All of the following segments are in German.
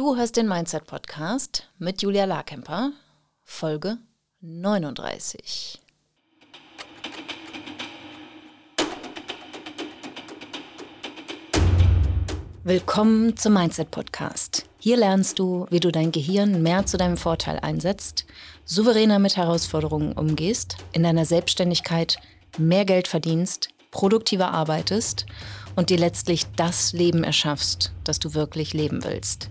Du hörst den Mindset Podcast mit Julia Larkemper, Folge 39. Willkommen zum Mindset Podcast. Hier lernst du, wie du dein Gehirn mehr zu deinem Vorteil einsetzt, souveräner mit Herausforderungen umgehst, in deiner Selbstständigkeit mehr Geld verdienst, produktiver arbeitest und dir letztlich das Leben erschaffst, das du wirklich leben willst.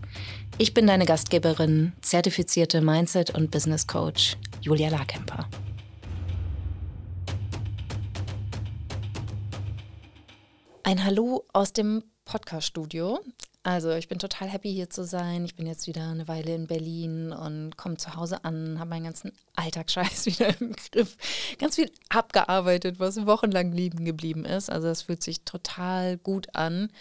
Ich bin deine Gastgeberin, zertifizierte Mindset- und Business Coach Julia Larkemper. Ein Hallo aus dem Podcast-Studio. Also ich bin total happy hier zu sein. Ich bin jetzt wieder eine Weile in Berlin und komme zu Hause an, habe meinen ganzen Alltagsscheiß wieder im Griff. Ganz viel abgearbeitet, was wochenlang lieben geblieben ist. Also es fühlt sich total gut an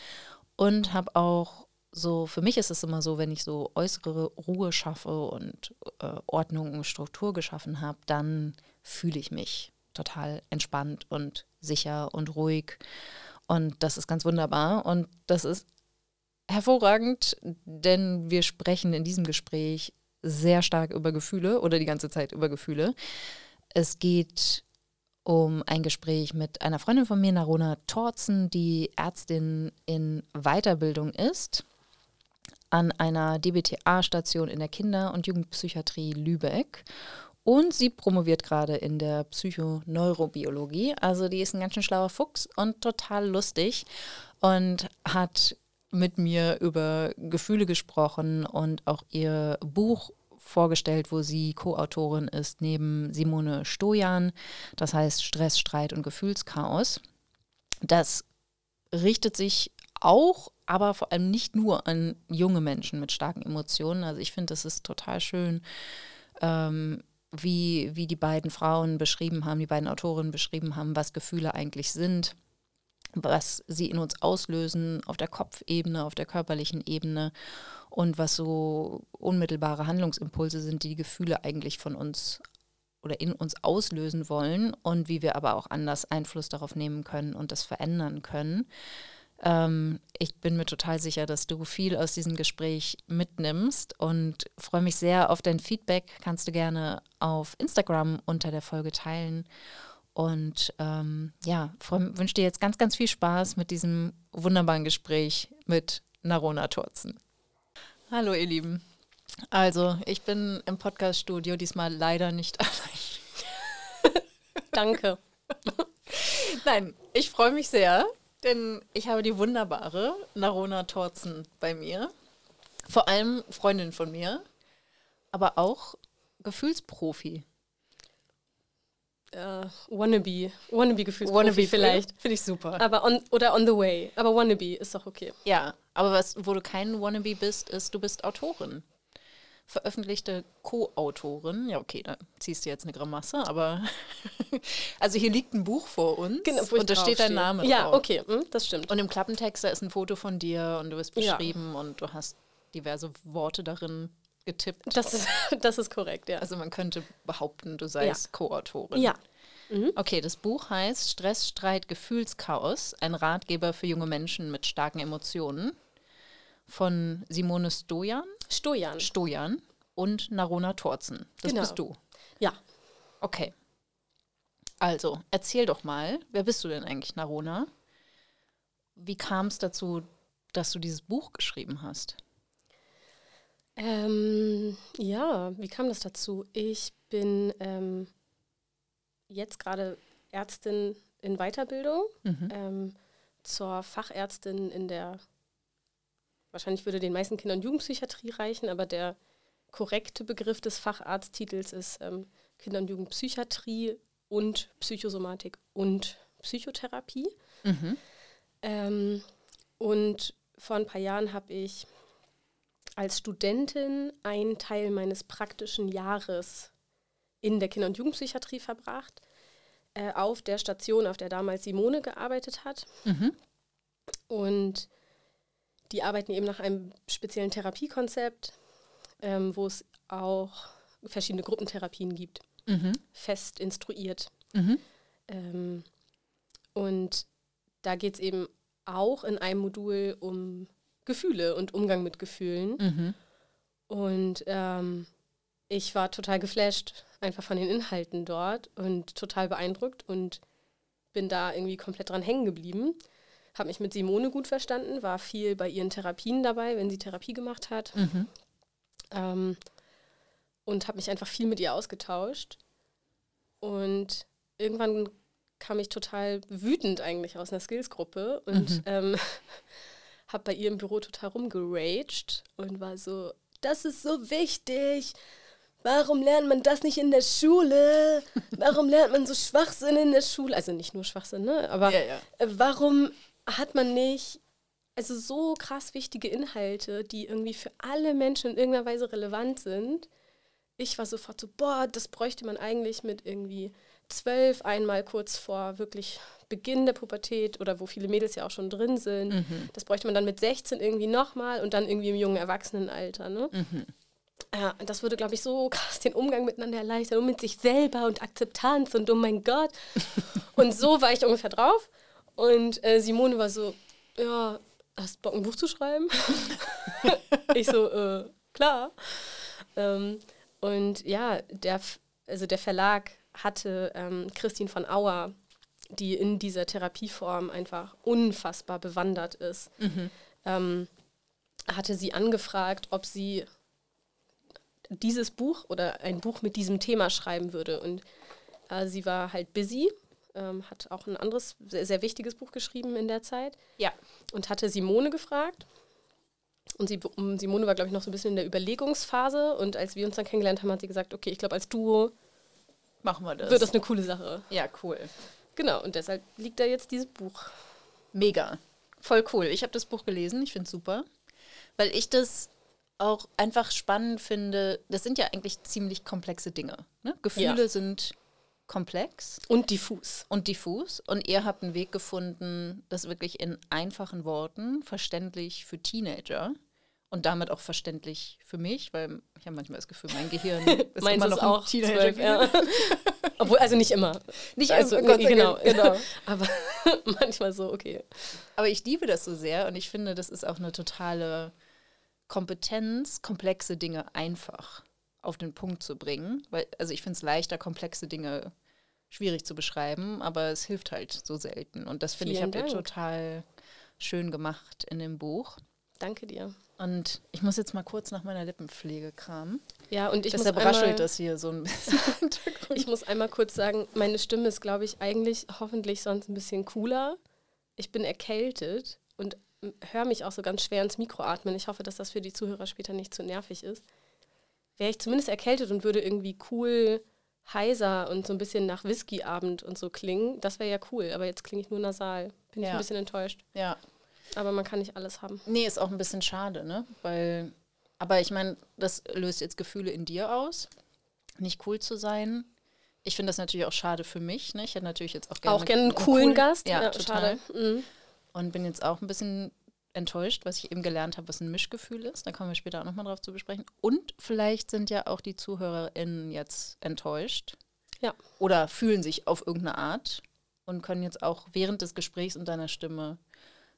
und habe auch so, für mich ist es immer so, wenn ich so äußere Ruhe schaffe und äh, Ordnung und Struktur geschaffen habe, dann fühle ich mich total entspannt und sicher und ruhig. Und das ist ganz wunderbar. Und das ist hervorragend, denn wir sprechen in diesem Gespräch sehr stark über Gefühle oder die ganze Zeit über Gefühle. Es geht um ein Gespräch mit einer Freundin von mir, Narona Torzen, die Ärztin in Weiterbildung ist an einer DBTA-Station in der Kinder- und Jugendpsychiatrie Lübeck. Und sie promoviert gerade in der Psychoneurobiologie. Also die ist ein ganz schön schlauer Fuchs und total lustig und hat mit mir über Gefühle gesprochen und auch ihr Buch vorgestellt, wo sie Co-Autorin ist, neben Simone Stojan. Das heißt Stress, Streit und Gefühlschaos. Das richtet sich auch, aber vor allem nicht nur an junge Menschen mit starken Emotionen. Also ich finde, das ist total schön, ähm, wie, wie die beiden Frauen beschrieben haben, die beiden Autorinnen beschrieben haben, was Gefühle eigentlich sind was sie in uns auslösen auf der Kopfebene, auf der körperlichen Ebene und was so unmittelbare Handlungsimpulse sind, die die Gefühle eigentlich von uns oder in uns auslösen wollen und wie wir aber auch anders Einfluss darauf nehmen können und das verändern können. Ähm, ich bin mir total sicher, dass du viel aus diesem Gespräch mitnimmst und freue mich sehr auf dein Feedback. Kannst du gerne auf Instagram unter der Folge teilen. Und ähm, ja, wünsche dir jetzt ganz, ganz viel Spaß mit diesem wunderbaren Gespräch mit Narona Torzen. Hallo, ihr Lieben. Also, ich bin im Podcast-Studio diesmal leider nicht allein. Danke. Nein, ich freue mich sehr, denn ich habe die wunderbare Narona Torzen bei mir. Vor allem Freundin von mir, aber auch Gefühlsprofi uh, wannabe, wannabe Gefühlsprofi wannabe vielleicht. Finde ich super. Aber on, oder on the way. Aber wannabe ist doch okay. Ja, aber was, wo du kein wannabe bist, ist, du bist Autorin. Veröffentlichte Co-Autorin. Ja, okay, da ziehst du jetzt eine Grimasse, aber also hier liegt ein Buch vor uns genau, und da steht dein Name ja, drauf. Ja, okay, hm, das stimmt. Und im Klappentext, da ist ein Foto von dir und du bist beschrieben ja. und du hast diverse Worte darin getippt. Das ist, das ist korrekt, ja. Also man könnte behaupten, du seist ja. Co-Autorin. Ja. Mhm. Okay, das Buch heißt Stress, Streit, Gefühlschaos, ein Ratgeber für junge Menschen mit starken Emotionen von Simone Stojan. Stojan. Stojan und Narona Torzen. Das genau. bist du. Ja. Okay. Also, erzähl doch mal, wer bist du denn eigentlich, Narona? Wie kam es dazu, dass du dieses Buch geschrieben hast? Ähm, ja, wie kam das dazu? Ich bin ähm, jetzt gerade Ärztin in Weiterbildung mhm. ähm, zur Fachärztin in der, wahrscheinlich würde den meisten Kinder- und Jugendpsychiatrie reichen, aber der korrekte Begriff des Facharzttitels ist ähm, Kinder- und Jugendpsychiatrie und Psychosomatik und Psychotherapie. Mhm. Ähm, und vor ein paar Jahren habe ich als Studentin einen Teil meines praktischen Jahres in der Kinder- und Jugendpsychiatrie verbracht, äh, auf der Station, auf der damals Simone gearbeitet hat. Mhm. Und die arbeiten eben nach einem speziellen Therapiekonzept, ähm, wo es auch verschiedene Gruppentherapien gibt, mhm. fest instruiert. Mhm. Ähm, und da geht es eben auch in einem Modul um Gefühle und Umgang mit Gefühlen. Mhm. Und ähm, ich war total geflasht, einfach von den Inhalten dort und total beeindruckt und bin da irgendwie komplett dran hängen geblieben. Habe mich mit Simone gut verstanden, war viel bei ihren Therapien dabei, wenn sie Therapie gemacht hat. Mhm. Ähm, und habe mich einfach viel mit ihr ausgetauscht. Und irgendwann kam ich total wütend eigentlich aus einer Skills-Gruppe und mhm. ähm, habe bei ihr im Büro total rumgeraged und war so, das ist so wichtig. Warum lernt man das nicht in der Schule? Warum lernt man so Schwachsinn in der Schule? Also nicht nur Schwachsinn, ne? Aber ja, ja. Warum hat man nicht also so krass wichtige Inhalte, die irgendwie für alle Menschen in irgendeiner Weise relevant sind? Ich war sofort so, boah, das bräuchte man eigentlich mit irgendwie zwölf einmal kurz vor wirklich Beginn der Pubertät oder wo viele Mädels ja auch schon drin sind. Mhm. Das bräuchte man dann mit 16 irgendwie nochmal und dann irgendwie im jungen Erwachsenenalter. Ne? Mhm. Ja, das würde, glaube ich, so krass den Umgang miteinander erleichtern und mit sich selber und Akzeptanz und oh mein Gott. und so war ich ungefähr drauf. Und äh, Simone war so, ja, hast du Bock, ein Buch zu schreiben? ich so, äh, klar. Ähm, und ja, der, also der Verlag hatte ähm, Christine von Auer, die in dieser Therapieform einfach unfassbar bewandert ist, mhm. ähm, hatte sie angefragt, ob sie dieses Buch oder ein Buch mit diesem Thema schreiben würde. Und äh, sie war halt busy, ähm, hat auch ein anderes, sehr, sehr wichtiges Buch geschrieben in der Zeit. Ja. Und hatte Simone gefragt. Und sie, Simone war, glaube ich, noch so ein bisschen in der Überlegungsphase. Und als wir uns dann kennengelernt haben, hat sie gesagt, okay, ich glaube, als Duo machen wir das. Wird das eine coole Sache. Ja, cool. Genau, und deshalb liegt da jetzt dieses Buch. Mega. Voll cool. Ich habe das Buch gelesen, ich finde es super. Weil ich das auch einfach spannend finde. Das sind ja eigentlich ziemlich komplexe Dinge. Ne? Gefühle ja. sind komplex. Und diffus. Und diffus. Und ihr habt einen Weg gefunden, das wirklich in einfachen Worten, verständlich für Teenager und damit auch verständlich für mich, weil ich habe manchmal das Gefühl, mein Gehirn ist Meins immer noch auch Teenager. 12, ja. Obwohl, also nicht immer. Nicht also, immer, Gott genau, genau. Aber manchmal so, okay. Aber ich liebe das so sehr und ich finde, das ist auch eine totale Kompetenz, komplexe Dinge einfach auf den Punkt zu bringen. Weil, also ich finde es leichter, komplexe Dinge schwierig zu beschreiben, aber es hilft halt so selten. Und das finde ich, habt ihr total schön gemacht in dem Buch. Danke dir. Und ich muss jetzt mal kurz nach meiner Lippenpflege kramen. Ja, und ich Deshalb muss raschelt das hier so ein bisschen. ich muss einmal kurz sagen, meine Stimme ist, glaube ich, eigentlich hoffentlich sonst ein bisschen cooler. Ich bin erkältet und höre mich auch so ganz schwer ins Mikro atmen. Ich hoffe, dass das für die Zuhörer später nicht zu nervig ist. Wäre ich zumindest erkältet und würde irgendwie cool heiser und so ein bisschen nach Whisky-Abend und so klingen, das wäre ja cool. Aber jetzt klinge ich nur nasal. Bin ja. ich ein bisschen enttäuscht. Ja, aber man kann nicht alles haben. Nee, ist auch ein bisschen schade, ne? Weil, aber ich meine, das löst jetzt Gefühle in dir aus, nicht cool zu sein. Ich finde das natürlich auch schade für mich. Ne? Ich hätte natürlich jetzt auch gerne auch gerne einen coolen cool, Gast. Ja, ja total. Mhm. Und bin jetzt auch ein bisschen enttäuscht, was ich eben gelernt habe, was ein Mischgefühl ist. Da kommen wir später auch nochmal drauf zu besprechen. Und vielleicht sind ja auch die ZuhörerInnen jetzt enttäuscht. Ja. Oder fühlen sich auf irgendeine Art und können jetzt auch während des Gesprächs und deiner Stimme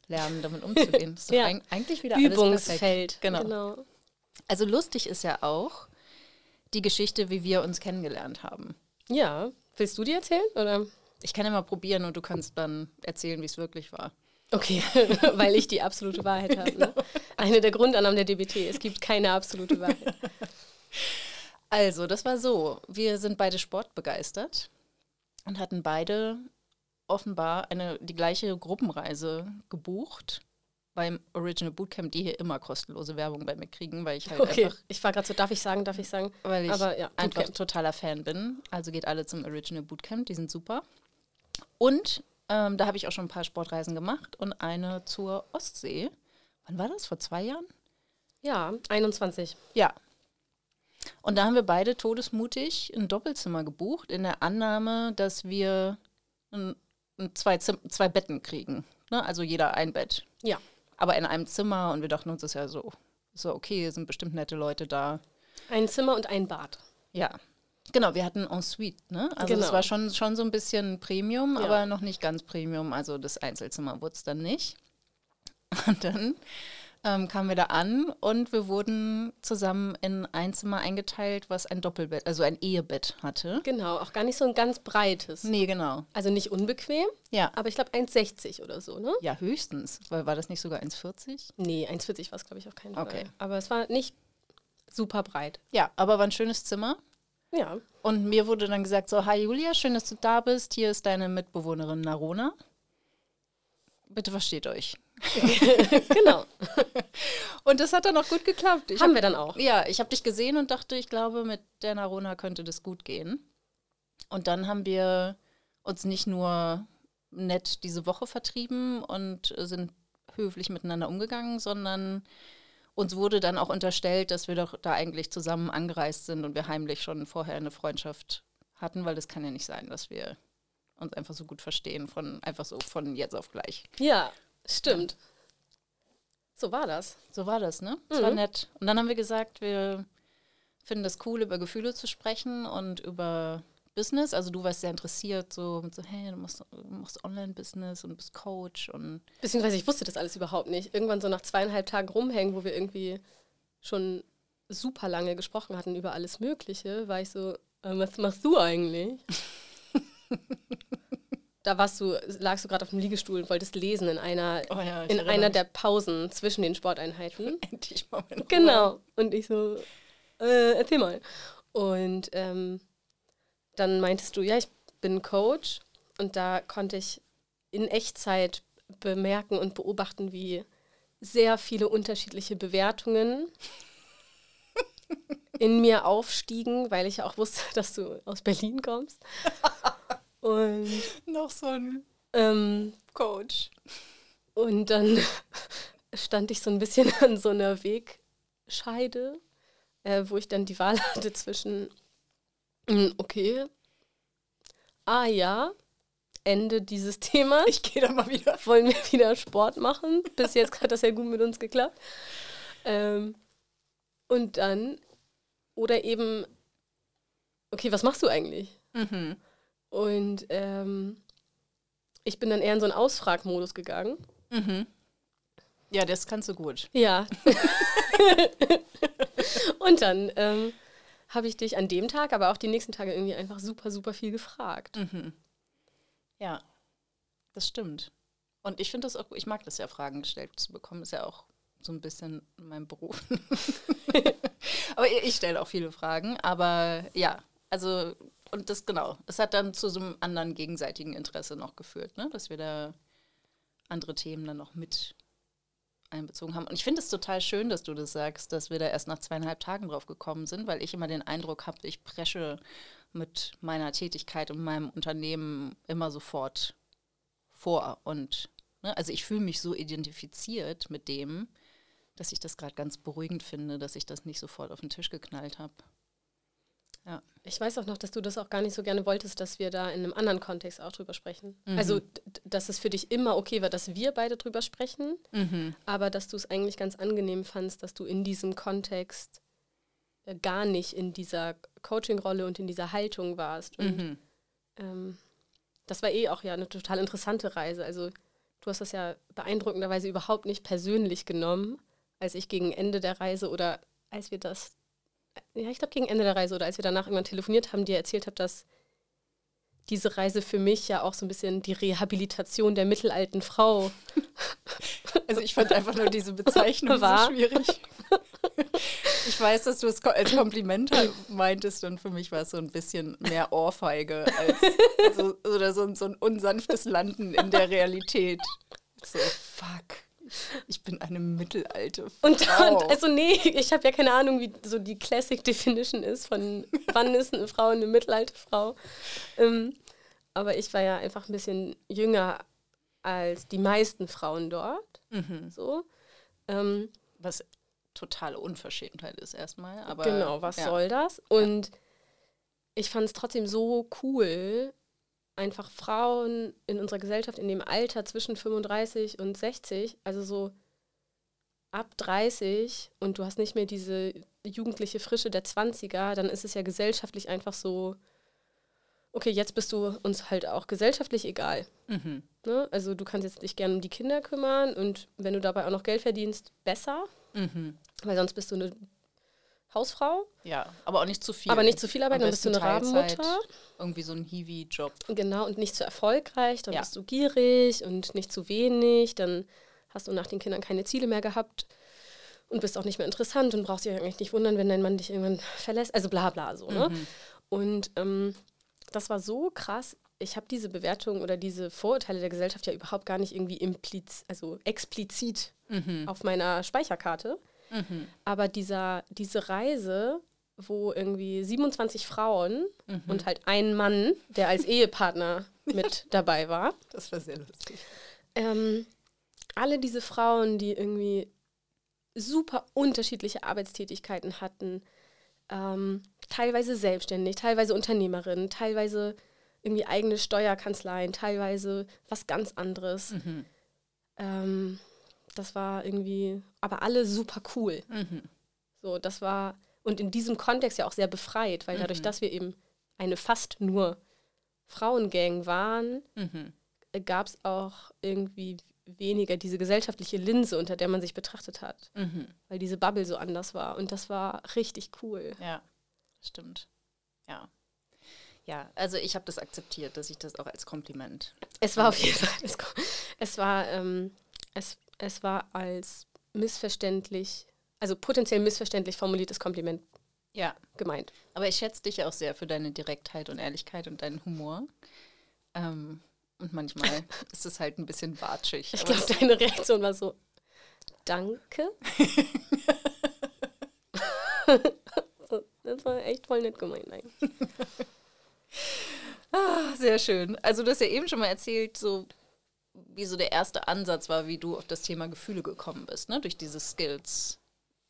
lernen, damit umzugehen. Das ist ja. eigentlich wieder Übungsfeld. Genau. genau. Also lustig ist ja auch die Geschichte, wie wir uns kennengelernt haben. Ja. Willst du die erzählen? Oder? Ich kann ja mal probieren und du kannst dann erzählen, wie es wirklich war. Okay, weil ich die absolute Wahrheit habe. Ne? Genau. Eine der Grundannahmen der DBT. Es gibt keine absolute Wahrheit. Also, das war so. Wir sind beide sportbegeistert und hatten beide offenbar eine, die gleiche Gruppenreise gebucht beim Original Bootcamp, die hier immer kostenlose Werbung bei mir kriegen, weil ich halt okay. einfach. Ich war gerade so, darf ich sagen, darf ich sagen? Weil ich Aber, ja, einfach totaler Fan bin. Also geht alle zum Original Bootcamp, die sind super. Und ähm, da habe ich auch schon ein paar Sportreisen gemacht und eine zur Ostsee. Wann war das? Vor zwei Jahren? Ja, 21. Ja. Und da haben wir beide todesmutig ein Doppelzimmer gebucht, in der Annahme, dass wir ein zwei, Zim zwei Betten kriegen. Ne? Also jeder ein Bett. Ja. Aber in einem Zimmer und wir dachten uns, das ist ja so, so okay, sind bestimmt nette Leute da. Ein Zimmer und ein Bad. Ja. Genau, wir hatten en suite, ne? Also genau. das war schon, schon so ein bisschen Premium, ja. aber noch nicht ganz Premium. Also das Einzelzimmer wurde es dann nicht. Und dann ähm, kamen wir da an und wir wurden zusammen in ein Zimmer eingeteilt, was ein Doppelbett, also ein Ehebett hatte. Genau, auch gar nicht so ein ganz breites. Nee, genau. Also nicht unbequem, Ja. aber ich glaube 1,60 oder so, ne? Ja, höchstens. Weil war das nicht sogar 1,40? Nee, 1,40 war es, glaube ich, auf keinen Okay. Fall. Aber es war nicht super breit. Ja, aber war ein schönes Zimmer. Ja. Und mir wurde dann gesagt: So, hi Julia, schön, dass du da bist. Hier ist deine Mitbewohnerin Narona. Bitte versteht euch. genau. Und das hat dann auch gut geklappt. Ich Haben hab- wir dann auch. Ja, ich habe dich gesehen und dachte, ich glaube, mit der Narona könnte das gut gehen. Und dann haben wir uns nicht nur nett diese Woche vertrieben und sind höflich miteinander umgegangen, sondern uns wurde dann auch unterstellt, dass wir doch da eigentlich zusammen angereist sind und wir heimlich schon vorher eine Freundschaft hatten, weil das kann ja nicht sein, dass wir uns einfach so gut verstehen, von einfach so von jetzt auf gleich. Ja, stimmt. So war das. So war das, ne? Es war nett. Und dann haben wir gesagt, wir finden das cool, über Gefühle zu sprechen und über Business. Also du warst sehr interessiert, so mit so, hey, du machst, machst Online-Business und bist Coach und Beziehungsweise ich wusste das alles überhaupt nicht. Irgendwann so nach zweieinhalb Tagen rumhängen, wo wir irgendwie schon super lange gesprochen hatten über alles Mögliche, war ich so, äh, was machst du eigentlich? da warst du, lagst du gerade auf dem Liegestuhl und wolltest lesen in einer, Oh ja, in einer mich. der Pausen zwischen den Sporteinheiten. endlich mal. Genau. Und ich so, äh, erzähl mal. Und ähm, dann meintest du, ja, ich bin Coach. Und da konnte ich in Echtzeit bemerken und beobachten, wie sehr viele unterschiedliche Bewertungen in mir aufstiegen, weil ich auch wusste, dass du aus Berlin kommst. Und, Noch so ein ähm, Coach. und dann stand ich so ein bisschen an so einer Wegscheide, äh, wo ich dann die Wahl hatte zwischen, okay, ah ja, Ende dieses Themas. Ich gehe da mal wieder. wollen wir wieder Sport machen. Bis jetzt hat das ja gut mit uns geklappt. Ähm, und dann, oder eben, okay, was machst du eigentlich? Mhm. Und ähm, ich bin dann eher in so einen Ausfragmodus gegangen. Mhm. Ja, das kannst du gut. Ja. und dann ähm, habe ich dich an dem Tag, aber auch die nächsten Tage irgendwie einfach super, super viel gefragt. Mhm. Ja, das stimmt. Und ich finde das auch, ich mag das ja, Fragen gestellt zu bekommen, ist ja auch so ein bisschen mein Beruf. aber ich ich stelle auch viele Fragen, aber ja, also, und das genau, es hat dann zu so einem anderen gegenseitigen Interesse noch geführt, ne? dass wir da andere Themen dann noch mit einbezogen haben. Und ich finde es total schön, dass du das sagst, dass wir da erst nach zweieinhalb Tagen drauf gekommen sind, weil ich immer den Eindruck habe, ich presche mit meiner Tätigkeit und meinem Unternehmen immer sofort vor. Und ne, also ich fühle mich so identifiziert mit dem, dass ich das gerade ganz beruhigend finde, dass ich das nicht sofort auf den Tisch geknallt habe. Ja. Ich weiß auch noch, dass du das auch gar nicht so gerne wolltest, dass wir da in einem anderen Kontext auch drüber sprechen. Mhm. Also, dass es für dich immer okay war, dass wir beide drüber sprechen, Mhm. aber dass du es eigentlich ganz angenehm fandst, dass du in diesem Kontext äh, gar nicht in dieser Coaching-Rolle und in dieser Haltung warst. Und Mhm. ähm, das war eh auch ja eine total interessante Reise. Also, du hast das ja beeindruckenderweise überhaupt nicht persönlich genommen, als ich gegen Ende der Reise oder als wir das ja, ich glaube gegen Ende der Reise oder als wir danach irgendwann telefoniert haben, dir erzählt habe, dass diese Reise für mich ja auch so ein bisschen die Rehabilitation der mittelalten Frau Also ich fand einfach nur diese Bezeichnung War. so schwierig. Ich weiß, dass du es als Kompliment meintest und für mich war es so ein bisschen mehr Ohrfeige als so, oder so, ein- so ein unsanftes Landen in der Realität. So, fuck. Ich bin eine mittelalte Frau. Und, und also nee, ich habe ja keine Ahnung, wie so die Classic Definition ist von wann ist eine Frau eine mittelalte Frau. Ähm, aber ich war ja einfach ein bisschen jünger als die meisten Frauen dort. Mhm. So. Ähm, Was totale Unverschämtheit ist erstmal. Aber, genau, was ja. soll das? Und ich fand es trotzdem so cool, einfach Frauen in unserer Gesellschaft in dem Alter zwischen 35 und 60, also so ab 30 und du hast nicht mehr diese jugendliche Frische der 20er, dann ist es ja gesellschaftlich einfach so okay, jetzt bist du uns halt auch gesellschaftlich egal. Mhm. Ne? Also du kannst jetzt dich gerne um die Kinder kümmern und wenn du dabei auch noch Geld verdienst, besser. Mhm. Weil sonst bist du eine Hausfrau. Ja, aber auch nicht zu viel. Aber nicht zu viel Arbeit, dann bist du eine Rabenmutter. Irgendwie so ein Hiwi-Job. Genau, und nicht zu erfolgreich, dann ja. bist du gierig und nicht zu wenig, dann hast du nach den Kindern keine Ziele mehr gehabt und bist auch nicht mehr interessant und brauchst dich eigentlich nicht wundern, wenn dein Mann dich irgendwann verlässt. Also bla bla so, ne? Mhm. Und ähm, das war so krass. Ich habe diese Bewertung oder diese Vorurteile der Gesellschaft ja überhaupt gar nicht irgendwie impliz also explizit mhm. auf meiner Speicherkarte. Mhm. Aber dieser, diese Reise, wo irgendwie 27 Frauen mhm. und halt ein Mann, der als Ehepartner mit dabei war. Das war sehr lustig. Ähm, alle diese Frauen, die irgendwie super unterschiedliche Arbeitstätigkeiten hatten, ähm, teilweise selbstständig, teilweise Unternehmerinnen, teilweise irgendwie eigene Steuerkanzleien, teilweise was ganz anderes. Mhm. Ähm, das war irgendwie, aber alle super cool. Mhm. So, das war, und in diesem Kontext ja auch sehr befreit, weil dadurch, mhm. dass wir eben eine fast nur Frauengang waren, mhm. gab es auch irgendwie weniger diese gesellschaftliche Linse, unter der man sich betrachtet hat, mhm. weil diese Bubble so anders war. Und das war richtig cool. Ja, stimmt. Ja. Ja, also ich habe das akzeptiert, dass ich das auch als Kompliment. Es war auf jeden Fall, es, war, ähm, es, es war als missverständlich, also potenziell missverständlich formuliertes Kompliment ja. gemeint. Aber ich schätze dich auch sehr für deine Direktheit und Ehrlichkeit und deinen Humor. Ähm, und manchmal ist es halt ein bisschen watschig. Ich glaube, deine Reaktion war so, danke. das war echt voll nett gemeint eigentlich. ah, sehr schön. Also du hast ja eben schon mal erzählt, so wie so der erste Ansatz war, wie du auf das Thema Gefühle gekommen bist, ne? Durch dieses Skills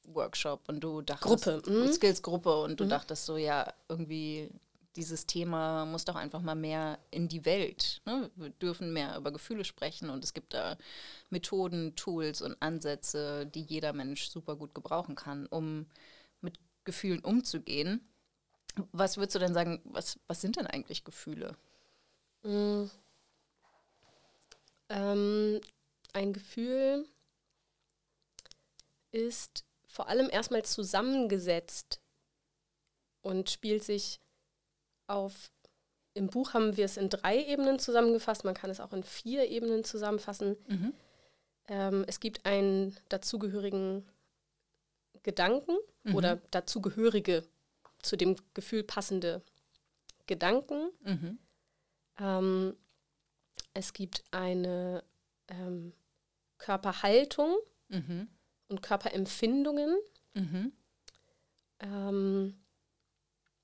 Workshop und du dachtest Gruppe, mhm. Skills Gruppe und du mhm. dachtest so ja irgendwie dieses Thema muss doch einfach mal mehr in die Welt. Ne? Wir dürfen mehr über Gefühle sprechen und es gibt da Methoden, Tools und Ansätze, die jeder Mensch super gut gebrauchen kann, um mit Gefühlen umzugehen. Was würdest du denn sagen, was, was sind denn eigentlich Gefühle? Mhm. Ähm, ein Gefühl ist vor allem erstmal zusammengesetzt und spielt sich auf, im Buch haben wir es in drei Ebenen zusammengefasst, man kann es auch in vier Ebenen zusammenfassen. Mhm. Ähm, es gibt einen dazugehörigen Gedanken mhm. oder dazugehörige, zu dem Gefühl passende Gedanken. Mhm. Ähm, es gibt eine ähm, Körperhaltung mhm. und Körperempfindungen. Mhm. Ähm,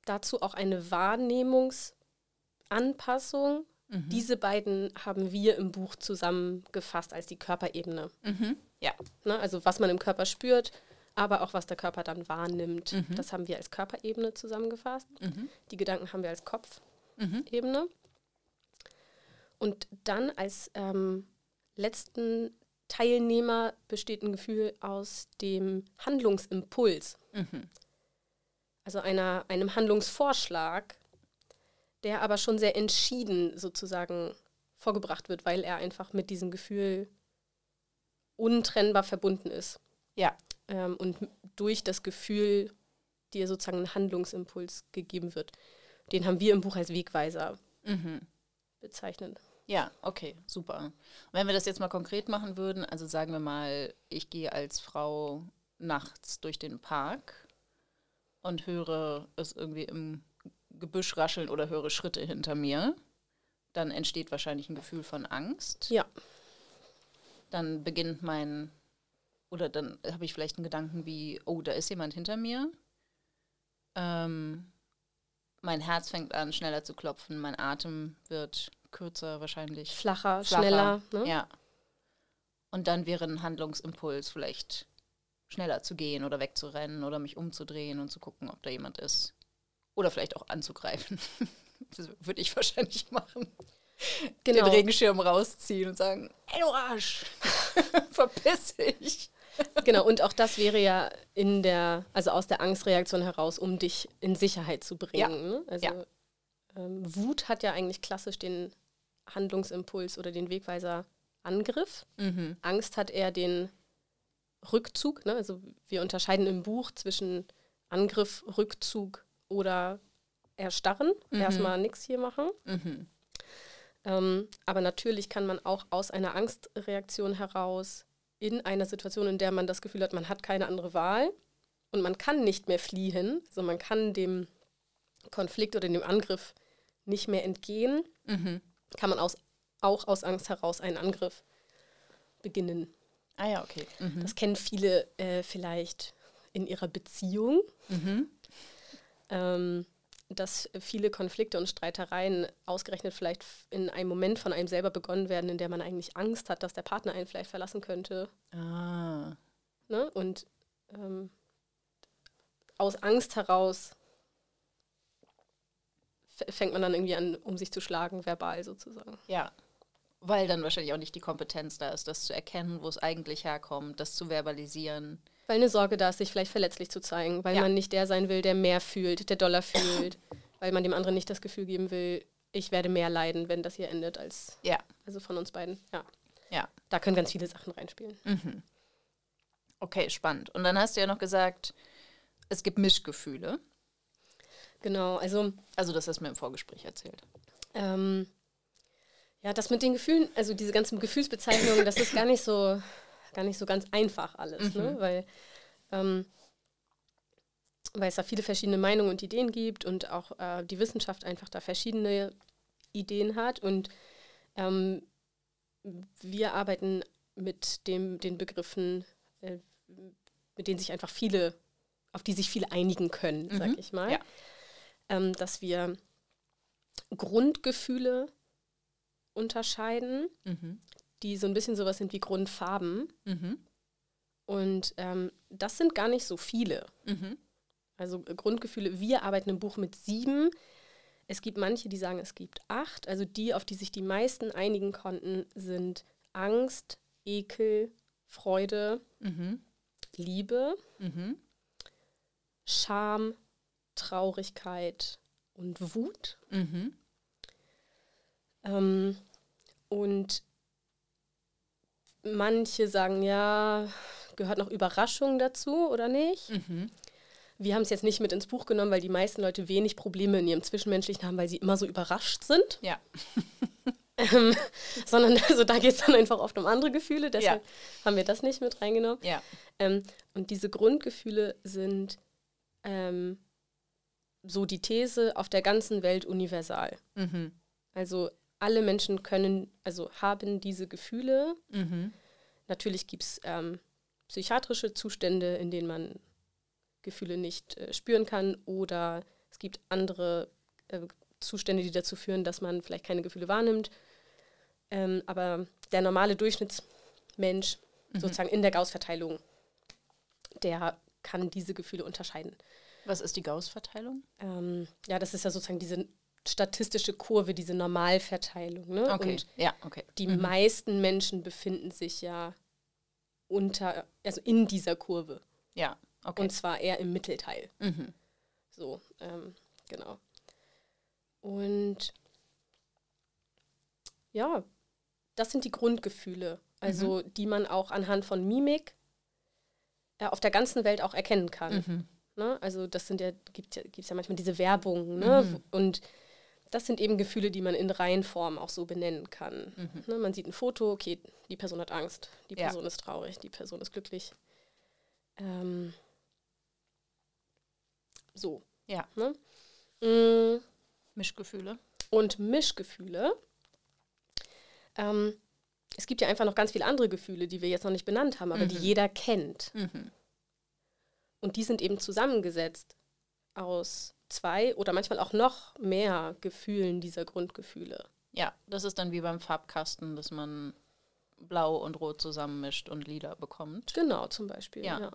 dazu auch eine Wahrnehmungsanpassung. Mhm. Diese beiden haben wir im Buch zusammengefasst als die Körperebene. Mhm. Ja. Ne, also was man im Körper spürt, aber auch was der Körper dann wahrnimmt. Mhm. Das haben wir als Körperebene zusammengefasst. Mhm. Die Gedanken haben wir als Kopfebene. Und dann als ähm, letzten Teilnehmer besteht ein Gefühl aus dem Handlungsimpuls. Mhm also einer, einem Handlungsvorschlag, der aber schon sehr entschieden sozusagen vorgebracht wird, weil er einfach mit diesem Gefühl untrennbar verbunden ist. Ja. Ähm, und durch das Gefühl dir sozusagen ein Handlungsimpuls gegeben wird. Den haben wir im Buch als Wegweiser mhm. bezeichnet. Ja, okay, super. Und wenn wir das jetzt mal konkret machen würden, also sagen wir mal, ich gehe als Frau nachts durch den Park und höre es irgendwie im Gebüsch rascheln oder höre Schritte hinter mir, dann entsteht wahrscheinlich ein Gefühl von Angst. Ja. Dann beginnt mein, oder dann habe ich vielleicht einen Gedanken wie, oh, da ist jemand hinter mir. Ähm, mein Herz fängt an, schneller zu klopfen, mein Atem wird kürzer wahrscheinlich. Flacher, flacher schneller. Ne? Ja. Und dann wäre ein Handlungsimpuls vielleicht schneller zu gehen oder wegzurennen oder mich umzudrehen und zu gucken, ob da jemand ist. Oder vielleicht auch anzugreifen. das würde ich wahrscheinlich machen. Genau. Den Regenschirm rausziehen und sagen, ey du Arsch, verpiss dich. Genau, und auch das wäre ja in der, also aus der Angstreaktion heraus, um dich in Sicherheit zu bringen. Ja. Ne? Also, ja. ähm, Wut hat ja eigentlich klassisch den Handlungsimpuls oder den Wegweiser Angriff. Mhm. Angst hat eher den Rückzug. Ne? Also wir unterscheiden im Buch zwischen Angriff, Rückzug oder Erstarren. Mhm. Erstmal nichts hier machen. Mhm. Ähm, aber natürlich kann man auch aus einer Angstreaktion heraus in einer Situation, in der man das Gefühl hat, man hat keine andere Wahl und man kann nicht mehr fliehen, also man kann dem Konflikt oder dem Angriff nicht mehr entgehen, Mhm. Kann man aus, auch aus Angst heraus einen Angriff beginnen. Ah ja, okay. Mhm. Das kennen viele äh, vielleicht in ihrer Beziehung, Mhm. ähm, dass viele Konflikte und Streitereien ausgerechnet vielleicht in einem Moment von einem selber begonnen werden, in der man eigentlich Angst hat, dass der Partner einen vielleicht verlassen könnte. Ah. Ne? Und ähm, aus Angst heraus fängt man dann irgendwie an, um sich zu schlagen, verbal sozusagen. Ja. Weil dann wahrscheinlich auch nicht die Kompetenz da ist, das zu erkennen, wo es eigentlich herkommt, das zu verbalisieren. Weil eine Sorge da ist, sich vielleicht verletzlich zu zeigen, weil Ja. man nicht der sein will, der mehr fühlt, der doller fühlt, weil man dem anderen nicht das Gefühl geben will, ich werde mehr leiden, wenn das hier endet, als Ja. also von uns beiden. Ja. Ja. Da können ganz viele Sachen reinspielen. Mhm. Okay, spannend. Und dann hast du ja noch gesagt, es gibt Mischgefühle. Genau, also Also das hast du mir im Vorgespräch erzählt. ähm, ja, das mit den Gefühlen, also diese ganzen Gefühlsbezeichnungen, das ist gar nicht so, gar nicht so ganz einfach alles, ne? weil, ähm, weil es da viele verschiedene Meinungen und Ideen gibt und auch äh, die Wissenschaft einfach da verschiedene Ideen hat und ähm, wir arbeiten mit dem, den Begriffen, äh, mit denen sich einfach viele, auf die sich viele einigen können, sag Mhm. ich mal. Ja. Ähm, dass wir Grundgefühle unterscheiden, Mhm. die so ein bisschen sowas sind wie Grundfarben. Mhm. Und ähm, das sind gar nicht so viele. Mhm. Also äh, Grundgefühle, wir arbeiten im Buch mit sieben. Es gibt manche, die sagen, es gibt acht. Also die, auf die sich die meisten einigen konnten, sind Angst, Ekel, Freude, Mhm. Liebe, Mhm. Scham, Traurigkeit und Wut. Mhm. Ähm, und manche sagen, ja, gehört noch Überraschung dazu oder nicht? Mhm. Wir haben es jetzt nicht mit ins Buch genommen, weil die meisten Leute wenig Probleme in ihrem Zwischenmenschlichen haben, weil sie immer so überrascht sind. Ja. Ähm, sondern also da geht es dann einfach oft um andere Gefühle, deshalb haben wir das nicht mit reingenommen. Ja. Ähm, und diese Grundgefühle sind ähm, so die These auf der ganzen Welt universal. Mhm. Also alle Menschen können, also haben diese Gefühle. Mhm. Natürlich gibt es ähm, psychiatrische Zustände, in denen man Gefühle nicht äh, spüren kann oder es gibt andere äh, Zustände, die dazu führen, dass man vielleicht keine Gefühle wahrnimmt. Ähm, aber der normale Durchschnittsmensch, sozusagen in der Gauss-Verteilung, der kann diese Gefühle unterscheiden. Was ist die Gauss-Verteilung? Ähm, ja, das ist ja sozusagen diese statistische Kurve, diese Normalverteilung. Ne? Okay. Und ja, okay. die Mhm. meisten Menschen befinden sich ja unter, also in dieser Kurve. Ja, okay. Und zwar eher im Mittelteil. mhm. So, ähm, genau. Und ja, das sind die Grundgefühle, also die man auch anhand von Mimik äh, auf der ganzen Welt auch erkennen kann. Mhm. Ne? Also das sind ja, gibt ja, gibt's ja manchmal diese Werbung, ne? Mhm. Und das sind eben Gefühle, die man in Reihenform auch so benennen kann. Mhm. Ne? Man sieht ein Foto, okay, die Person hat Angst, die Ja. Person ist traurig, die Person ist glücklich. Ähm, so. Ja. Ne? Mm, Mischgefühle. Und Mischgefühle. Ähm, es gibt ja einfach noch ganz viele andere Gefühle, die wir jetzt noch nicht benannt haben, aber die Mhm. jeder kennt. Mhm. Und die sind eben zusammengesetzt aus zwei oder manchmal auch noch mehr Gefühlen dieser Grundgefühle. Ja, das ist dann wie beim Farbkasten, dass man blau und rot zusammenmischt und lila bekommt. Genau, zum Beispiel. Ja. Ja.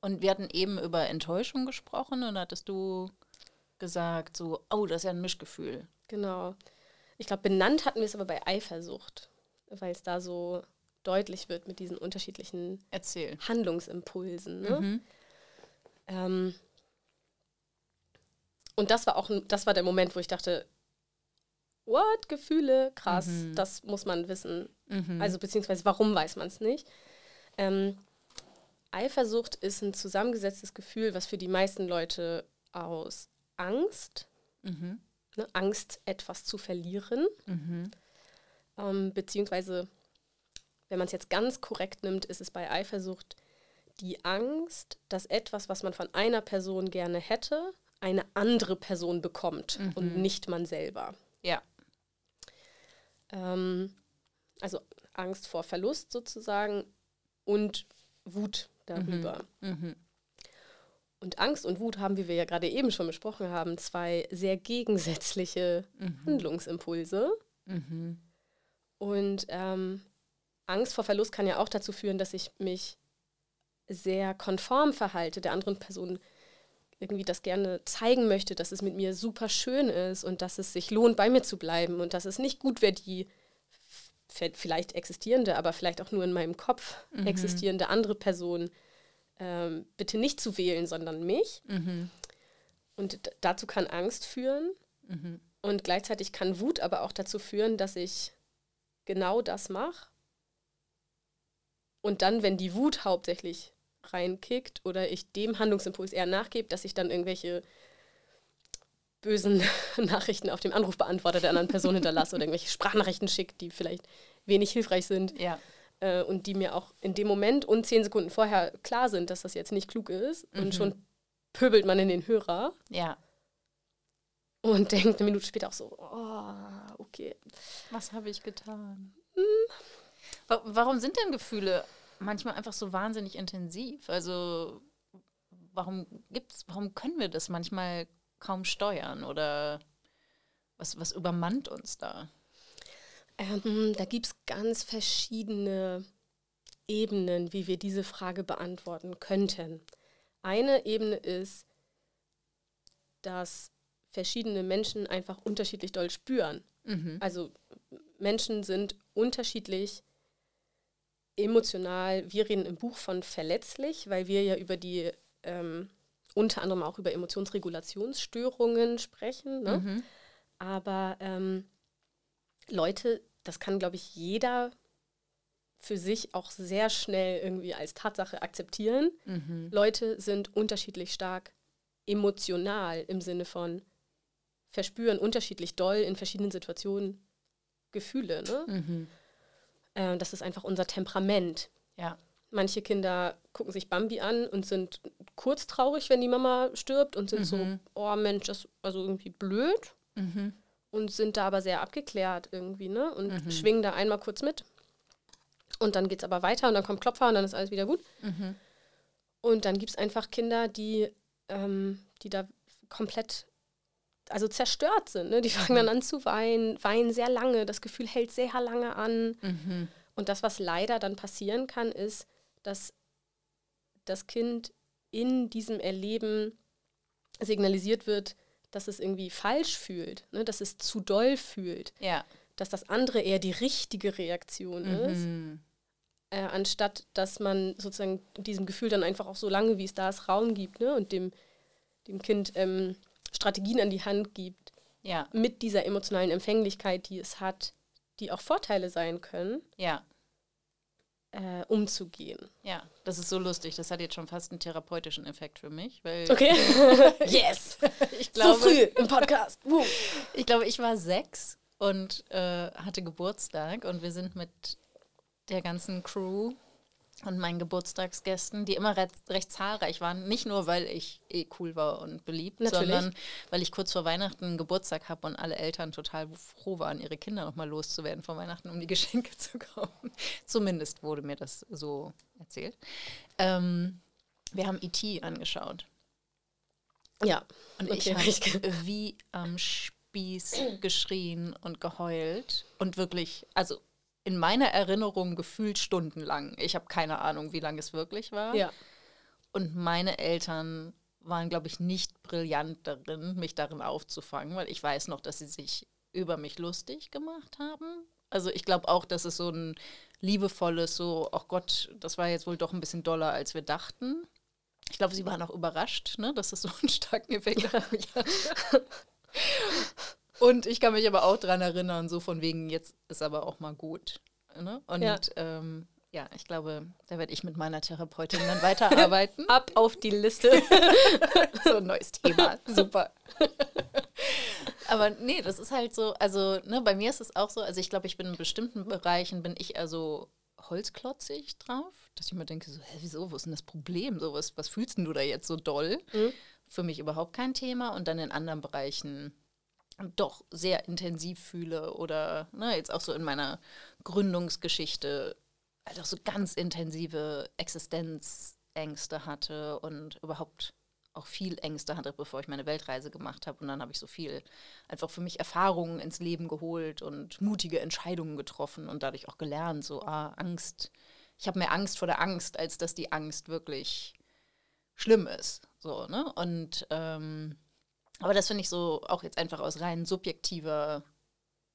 Und wir hatten eben über Enttäuschung gesprochen und da hattest du gesagt, so, oh, das ist ja ein Mischgefühl. Genau. Ich glaube, benannt hatten wir es aber bei Eifersucht, weil es da so deutlich wird mit diesen unterschiedlichen Erzähl. Handlungsimpulsen. Ne? Mhm. Ähm, und das war auch das war der Moment, wo ich dachte, what, Gefühle, krass, mhm. das muss man wissen. Mhm. Also beziehungsweise warum weiß man es nicht. Ähm, Eifersucht ist ein zusammengesetztes Gefühl, was für die meisten Leute aus Angst, mhm. ne, Angst, etwas zu verlieren, mhm. ähm, beziehungsweise, wenn man es jetzt ganz korrekt nimmt, ist es bei Eifersucht die Angst, dass etwas, was man von einer Person gerne hätte, eine andere Person bekommt mhm. und nicht man selber. Ja. Ähm, also Angst vor Verlust sozusagen und Wut darüber. Mhm. Mhm. Und Angst und Wut haben, wie wir ja gerade eben schon besprochen haben, zwei sehr gegensätzliche mhm. Handlungsimpulse. Mhm. Und ähm, Angst vor Verlust kann ja auch dazu führen, dass ich mich sehr konform verhalte, der anderen Person irgendwie das gerne zeigen möchte, dass es mit mir super schön ist und dass es sich lohnt, bei mir zu bleiben und dass es nicht gut wäre, die vielleicht existierende, aber vielleicht auch nur in meinem Kopf mhm. existierende andere Person ähm, bitte nicht zu wählen, sondern mich. Mhm. Und dazu kann Angst führen. Mhm. Und gleichzeitig kann Wut aber auch dazu führen, dass ich genau das mache. Und dann, wenn die Wut hauptsächlich reinkickt oder ich dem Handlungsimpuls eher nachgebe, dass ich dann irgendwelche bösen Nachrichten auf dem Anrufbeantworter der anderen Person hinterlasse oder irgendwelche Sprachnachrichten schicke, die vielleicht wenig hilfreich sind. Ja. Äh, und die mir auch in dem Moment und zehn Sekunden vorher klar sind, dass das jetzt nicht klug ist. Mhm. Und schon pöbelt man in den Hörer. Ja. Und denkt eine Minute später auch so, oh, okay. Was habe ich getan? Hm. Warum sind denn Gefühle manchmal einfach so wahnsinnig intensiv? Also warum gibt's, warum können wir das manchmal kaum steuern oder was, was übermannt uns da? Ähm, da gibt es ganz verschiedene Ebenen, wie wir diese Frage beantworten könnten. Eine Ebene ist, dass verschiedene Menschen einfach unterschiedlich doll spüren. Mhm. Also Menschen sind unterschiedlich emotional. Wir reden im Buch von verletzlich, weil wir ja über die ähm, unter anderem auch über Emotionsregulationsstörungen sprechen. Ne? Mhm. Aber ähm, Leute, das kann, glaube ich, jeder für sich auch sehr schnell irgendwie als Tatsache akzeptieren. Mhm. Leute sind unterschiedlich stark emotional im Sinne von verspüren unterschiedlich doll in verschiedenen Situationen Gefühle. Ne? Mhm. Äh, das ist einfach unser Temperament. Ja. Manche Kinder gucken sich Bambi an und sind kurz traurig, wenn die Mama stirbt und sind mhm. so, oh Mensch, das ist also irgendwie blöd. Mhm. Und sind da aber sehr abgeklärt irgendwie, ne? Und mhm. schwingen da einmal kurz mit. Und dann geht es aber weiter und dann kommt Klopfer und dann ist alles wieder gut. Mhm. Und dann gibt es einfach Kinder, die, ähm, die da komplett also zerstört sind. Ne? Die fangen dann an zu weinen, weinen sehr lange, das Gefühl hält sehr lange an. Mhm. Und das, was leider dann passieren kann, ist, dass das Kind in diesem Erleben signalisiert wird, dass es irgendwie falsch fühlt, ne? dass es zu doll fühlt, ja. dass das andere eher die richtige Reaktion mhm. ist, äh, anstatt dass man sozusagen diesem Gefühl dann einfach auch so lange, wie es da ist, Raum gibt ne? und dem, dem Kind ähm, Strategien an die Hand gibt, ja. mit dieser emotionalen Empfänglichkeit, die es hat, die auch Vorteile sein können. Ja äh, umzugehen. Ja, das ist so lustig. Das hat jetzt schon fast einen therapeutischen Effekt für mich. Weil okay. yes! ich glaube, so früh im Podcast. Ich glaube, ich war sechs und äh, hatte Geburtstag und wir sind mit der ganzen Crew und meinen Geburtstagsgästen, die immer recht, recht, zahlreich waren. Nicht nur, weil ich eh cool war und beliebt, Natürlich. sondern weil ich kurz vor Weihnachten Geburtstag habe und alle Eltern total froh waren, ihre Kinder nochmal loszuwerden vor Weihnachten, um die Geschenke zu kaufen. Zumindest wurde mir das so erzählt. Ähm, wir haben E.T. angeschaut. Ja. Und okay. ich habe wie am Spieß geschrien und geheult und wirklich, also in meiner Erinnerung gefühlt stundenlang. Ich habe keine Ahnung, wie lange es wirklich war. Ja. Und meine Eltern waren, glaube ich, nicht brillant darin, mich darin aufzufangen, weil ich weiß noch, dass sie sich über mich lustig gemacht haben. Also ich glaube auch, dass es so ein liebevolles, so, ach Gott, das war jetzt wohl doch ein bisschen doller, als wir dachten. Ich glaube, sie waren auch überrascht, ne, dass es so einen starken Effekt mich hatte. Und ich kann mich aber auch daran erinnern, so von wegen, jetzt ist aber auch mal gut. Ne? Und Ja. ähm, ja, ich glaube, da werde ich mit meiner Therapeutin dann weiterarbeiten. Ab auf die Liste. so ein neues Thema. Super. Aber nee, das ist halt so, also ne, bei mir ist es auch so, also ich glaube, ich bin in bestimmten Bereichen, bin ich eher so holzklotzig drauf, dass ich mir denke, so, hä, wieso, wo ist denn das Problem? So, was, was fühlst denn du da jetzt so doll? Mhm. Für mich überhaupt kein Thema und dann in anderen Bereichen doch sehr intensiv fühle oder ne, jetzt auch so in meiner Gründungsgeschichte halt auch so ganz intensive Existenzängste hatte und überhaupt auch viel Ängste hatte, bevor ich meine Weltreise gemacht habe. Und dann habe ich so viel einfach für mich Erfahrungen ins Leben geholt und mutige Entscheidungen getroffen und dadurch auch gelernt, so, ah, Angst. Ich habe mehr Angst vor der Angst, als dass die Angst wirklich schlimm ist. So, ne? Und ähm, aber das finde ich so auch jetzt einfach aus rein subjektiver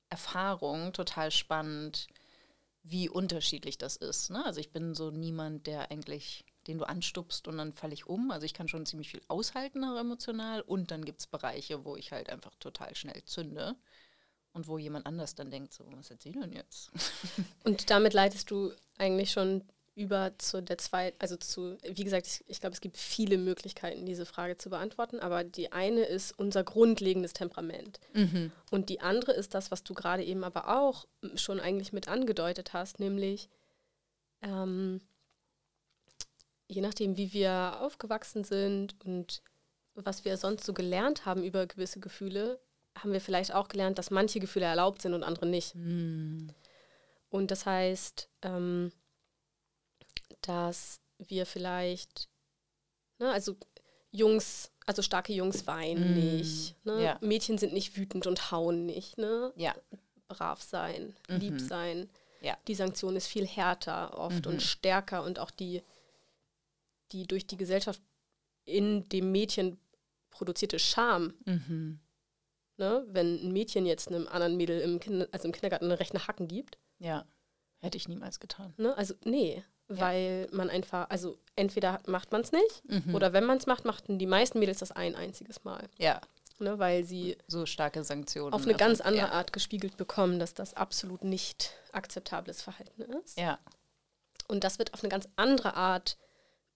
Erfahrung total spannend, wie unterschiedlich das ist. Ne? Also ich bin so niemand, der eigentlich, den du anstupst und dann falle ich um. Also ich kann schon ziemlich viel aushalten, auch emotional. Und dann gibt es Bereiche, wo ich halt einfach total schnell zünde. Und wo jemand anders dann denkt, so, was erzähl denn jetzt? Und damit leitest du eigentlich schon über zu der zweiten, also zu, wie gesagt, ich, ich glaube, es gibt viele Möglichkeiten, diese Frage zu beantworten, aber die eine ist unser grundlegendes Temperament. Und die andere ist das, was du gerade eben aber auch schon eigentlich mit angedeutet hast, nämlich ähm, je nachdem, wie wir aufgewachsen sind und was wir sonst so gelernt haben über gewisse Gefühle, haben wir vielleicht auch gelernt, dass manche Gefühle erlaubt sind und andere nicht. Und das heißt, ähm, dass wir vielleicht, ne, also Jungs, also starke Jungs weinen Mm, nicht, ne? ja. Mädchen sind nicht wütend und hauen nicht, ne? Ja, brav sein, lieb sein. Ja. Die Sanktion ist viel härter oft Mhm. und stärker und auch die, die durch die Gesellschaft in dem Mädchen produzierte Scham, mhm. ne? wenn ein Mädchen jetzt einem anderen Mädel im, Kinder, also im Kindergarten eine rechte Hacken gibt, ja, hätte ich niemals getan. ne? also nee, Ja. weil man einfach, also entweder macht man es nicht Mhm. oder wenn man es macht, machten die meisten Mädels das ein einziges Mal, Ja, ne? weil sie so starke Sanktionen. auf eine ganz andere ja. Art gespiegelt bekommen, dass das absolut nicht akzeptables Verhalten ist. Ja, Und das wird auf eine ganz andere Art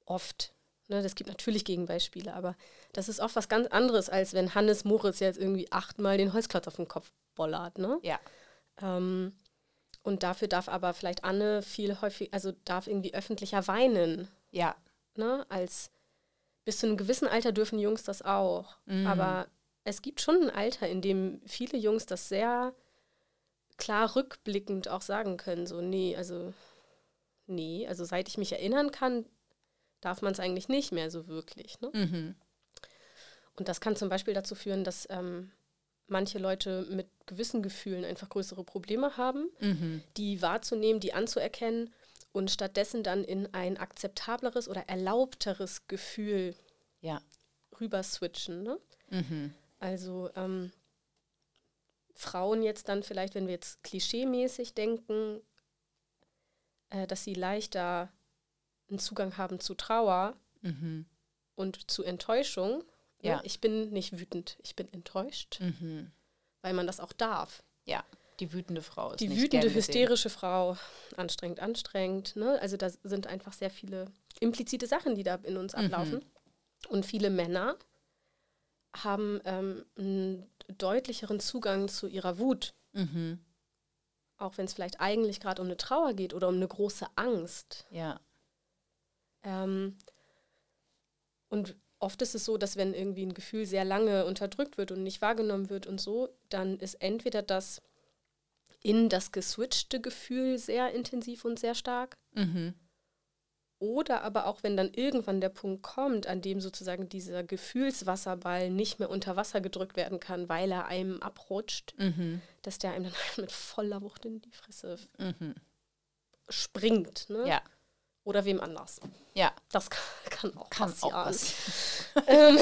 oft. Ne, das gibt natürlich Gegenbeispiele, aber das ist oft was ganz anderes, als wenn Hannes Moritz jetzt irgendwie achtmal den Holzklotz auf den Kopf bollert. Ne? ja, Ähm, und dafür darf aber vielleicht Anne viel häufig, also darf irgendwie öffentlicher weinen. ja, Ne? Als bis zu einem gewissen Alter dürfen Jungs das auch. Aber es gibt schon ein Alter, in dem viele Jungs das sehr klar rückblickend auch sagen können. So, nee, also, nee, also seit ich mich erinnern kann, darf man es eigentlich nicht mehr so wirklich. Ne? mhm. Und das kann zum Beispiel dazu führen, dass ähm, manche Leute mit gewissen Gefühlen einfach größere Probleme haben, Mhm. die wahrzunehmen, die anzuerkennen und stattdessen dann in ein akzeptableres oder erlaubteres Gefühl ja, rüber switchen. Ne? mhm. Also ähm, Frauen jetzt dann vielleicht, wenn wir jetzt klischeemäßig denken, äh, dass sie leichter einen Zugang haben zu Trauer Mhm. und zu Enttäuschung. Ne? Ja. Ich bin nicht wütend, ich bin enttäuscht, Mhm. weil man das auch darf. ja, die wütende Frau ist Die wütende, hysterische Frau, anstrengend, anstrengend. Ne? Also da sind einfach sehr viele implizite Sachen, die da in Mhm. uns ablaufen. Und viele Männer haben ähm, einen deutlicheren Zugang zu ihrer Wut, Mhm. auch wenn es vielleicht eigentlich gerade um eine Trauer geht oder um eine große Angst. Ja, Ähm, und oft ist es so, dass wenn irgendwie ein Gefühl sehr lange unterdrückt wird und nicht wahrgenommen wird und so, dann ist entweder das in das geswitchte Gefühl sehr intensiv und sehr stark. mhm. Oder aber auch, wenn dann irgendwann der Punkt kommt, an dem sozusagen dieser Gefühlswasserball nicht mehr unter Wasser gedrückt werden kann, weil er einem abrutscht, Mhm. dass der einem dann mit voller Wucht in die Fresse Mhm. springt. Ne? ja, Oder wem anders. ja, Das kann, kann auch kann passieren. auch passieren. Ähm,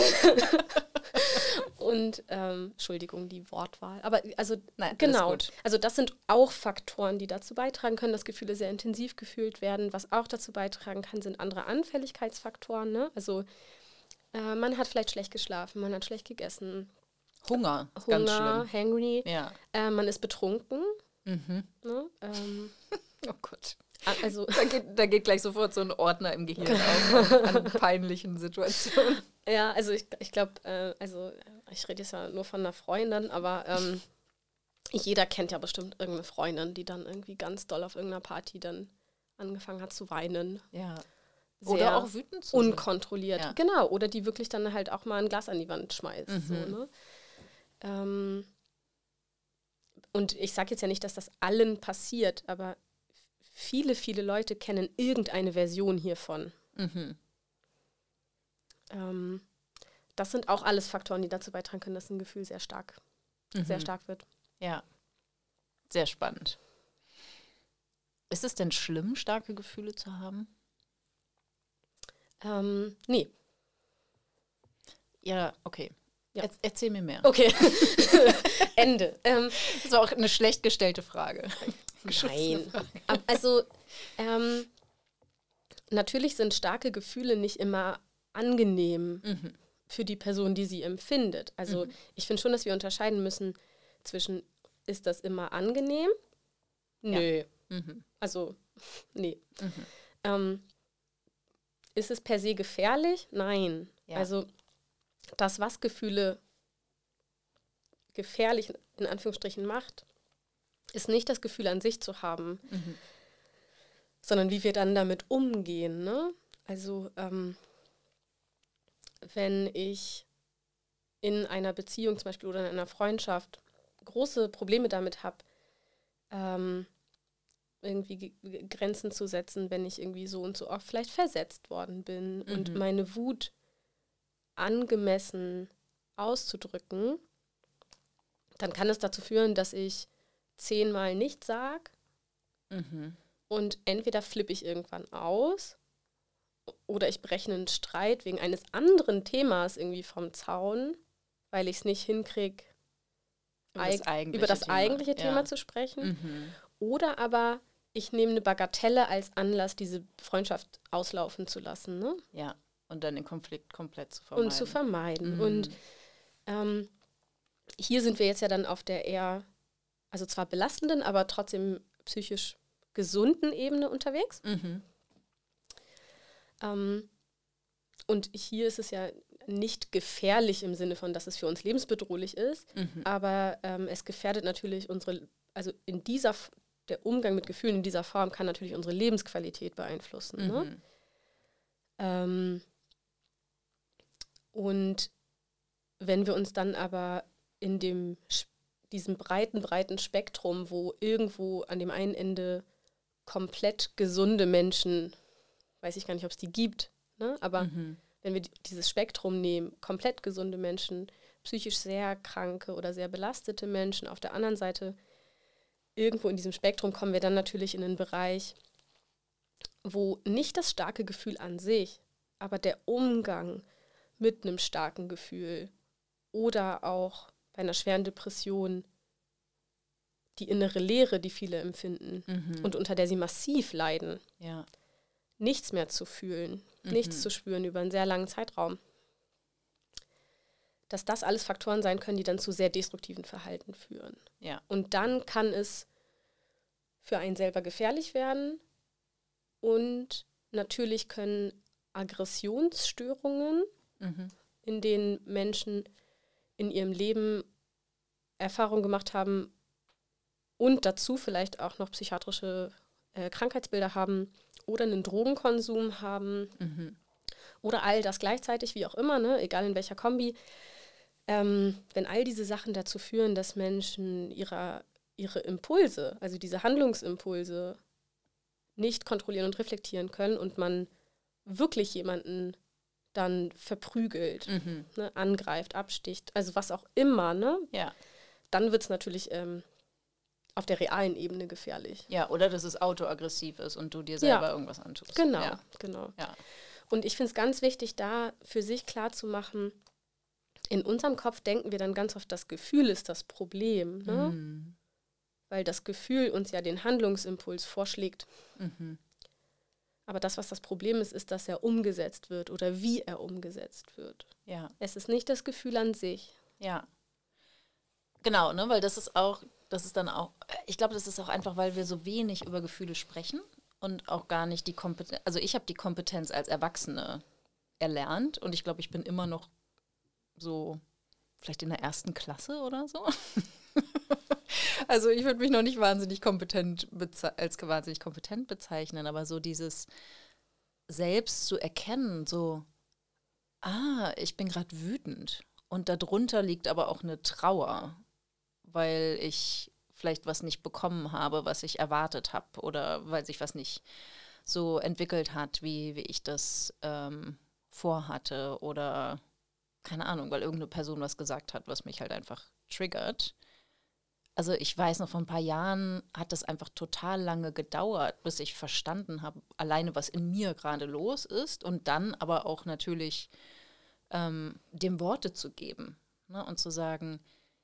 und ähm, Entschuldigung, die Wortwahl. Aber also Nein, genau. Also das sind auch Faktoren, die dazu beitragen können, dass Gefühle sehr intensiv gefühlt werden. Was auch dazu beitragen kann, sind andere Anfälligkeitsfaktoren. Ne? Also äh, man hat vielleicht schlecht geschlafen, man hat schlecht gegessen, Hunger, Hunger, ganz schlimm. hangry. Ja. Äh, man ist betrunken. Mhm. Ne? Ähm, oh Gott. Also, da, geht, da geht gleich sofort so ein Ordner im Gehirn auf an peinlichen Situationen. Ja, also ich, ich glaube, äh, also ich rede jetzt ja nur von einer Freundin, aber ähm, jeder kennt ja bestimmt irgendeine Freundin, die dann irgendwie ganz doll auf irgendeiner Party dann angefangen hat zu weinen. Ja. Oder auch wütend zu Unkontrolliert. Ja. Genau. Oder die wirklich dann halt auch mal ein Glas an die Wand schmeißt. Mhm. So, ne? ähm, und ich sage jetzt ja nicht, dass das allen passiert, aber viele, viele Leute kennen irgendeine Version hiervon. Mhm. Ähm, das sind auch alles Faktoren, die dazu beitragen können, dass ein Gefühl sehr stark, mhm. sehr stark wird. Ja, sehr spannend. Ist es denn schlimm, starke Gefühle zu haben? Ähm, nee. Ja, okay. Ja. Er erzähl mir mehr. Okay. Ende. Ähm, das war auch eine schlecht gestellte Frage. Nein. Also, ähm, natürlich sind starke Gefühle nicht immer angenehm mhm. für die Person, die sie empfindet. Also, mhm. ich finde schon, dass wir unterscheiden müssen zwischen, ist das immer angenehm? Nö. Ja. Mhm. Also, nee. Mhm. Ähm, ist es per se gefährlich? Nein. Ja. Also, das, was Gefühle gefährlich in Anführungsstrichen macht, ist nicht das Gefühl an sich zu haben, mhm. sondern wie wir dann damit umgehen. Ne? Also ähm, wenn ich in einer Beziehung zum Beispiel oder in einer Freundschaft große Probleme damit habe, ähm, irgendwie Grenzen zu setzen, wenn ich irgendwie so und so oft vielleicht versetzt worden bin mhm. und meine Wut angemessen auszudrücken, dann kann es dazu führen, dass ich zehnmal nicht sage mhm. und entweder flippe ich irgendwann aus oder ich breche einen Streit wegen eines anderen Themas irgendwie vom Zaun, weil ich es nicht hinkriege, über das eigentliche, über das Thema, eigentliche Thema ja. zu sprechen. Mhm. Oder aber ich nehme eine Bagatelle als Anlass, diese Freundschaft auslaufen zu lassen. Ne? Ja, und dann den Konflikt komplett zu vermeiden. Und zu vermeiden. Mhm. Und ähm, hier sind wir jetzt ja dann auf der eher, also zwar belastenden, aber trotzdem psychisch gesunden Ebene unterwegs. Mhm. Ähm, und hier ist es ja nicht gefährlich im Sinne von, dass es für uns lebensbedrohlich ist, mhm. aber ähm, es gefährdet natürlich unsere, also in dieser, der Umgang mit Gefühlen in dieser Form kann natürlich unsere Lebensqualität beeinflussen. Ne? Mhm. Ne? Ähm, und wenn wir uns dann aber in dem, diesem breiten, breiten Spektrum, wo irgendwo an dem einen Ende komplett gesunde Menschen, weiß ich gar nicht, ob es die gibt, ne? aber mhm. wenn wir dieses Spektrum nehmen, komplett gesunde Menschen, psychisch sehr kranke oder sehr belastete Menschen, auf der anderen Seite irgendwo in diesem Spektrum kommen wir dann natürlich in einen Bereich, wo nicht das starke Gefühl an sich, aber der Umgang mit einem starken Gefühl oder auch bei einer schweren Depression die innere Leere, die viele empfinden mhm. und unter der sie massiv leiden, ja. nichts mehr zu fühlen, mhm. nichts zu spüren über einen sehr langen Zeitraum. Dass das alles Faktoren sein können, die dann zu sehr destruktiven Verhalten führen. Ja. Und dann kann es für einen selber gefährlich werden und natürlich können Aggressionsstörungen, mhm. in denen Menschen in ihrem Leben Erfahrungen gemacht haben und dazu vielleicht auch noch psychiatrische äh, Krankheitsbilder haben oder einen Drogenkonsum haben mhm. oder all das gleichzeitig, wie auch immer, ne? egal in welcher Kombi. Ähm, wenn all diese Sachen dazu führen, dass Menschen ihre, ihre Impulse, also diese Handlungsimpulse, nicht kontrollieren und reflektieren können und man wirklich jemanden dann verprügelt, mhm. ne, angreift, absticht, also was auch immer, ne? Ja. Dann wird es natürlich ähm, auf der realen Ebene gefährlich. Ja, oder dass es autoaggressiv ist und du dir selber ja. irgendwas antust. Genau, ja. genau. Ja. Und ich finde es ganz wichtig, da für sich klar zu machen, in unserem Kopf denken wir dann ganz oft, das Gefühl ist das Problem, ne? Mhm. Weil das Gefühl uns ja den Handlungsimpuls vorschlägt. Mhm. Aber das, was das Problem ist, ist, dass er umgesetzt wird oder wie er umgesetzt wird. Ja. Es ist nicht das Gefühl an sich. Ja. Genau, ne, weil das ist auch, das ist dann auch, ich glaube, das ist auch einfach, weil wir so wenig über Gefühle sprechen und auch gar nicht die Kompetenz, also ich habe die Kompetenz als Erwachsene erlernt und ich glaube, ich bin immer noch so vielleicht in der ersten Klasse oder so. also ich würde mich noch nicht wahnsinnig kompetent als wahnsinnig kompetent bezeichnen, aber so dieses selbst zu erkennen, so, ah, ich bin gerade wütend und darunter liegt aber auch eine Trauer, weil ich vielleicht was nicht bekommen habe, was ich erwartet habe oder weil sich was nicht so entwickelt hat, wie, wie ich das ähm, vorhatte oder keine Ahnung, weil irgendeine Person was gesagt hat, was mich halt einfach triggert. Also ich weiß noch, vor ein paar Jahren hat das einfach total lange gedauert, bis ich verstanden habe, alleine was in mir gerade los ist und dann aber auch natürlich ähm, dem Worte zu geben ne? und zu sagen,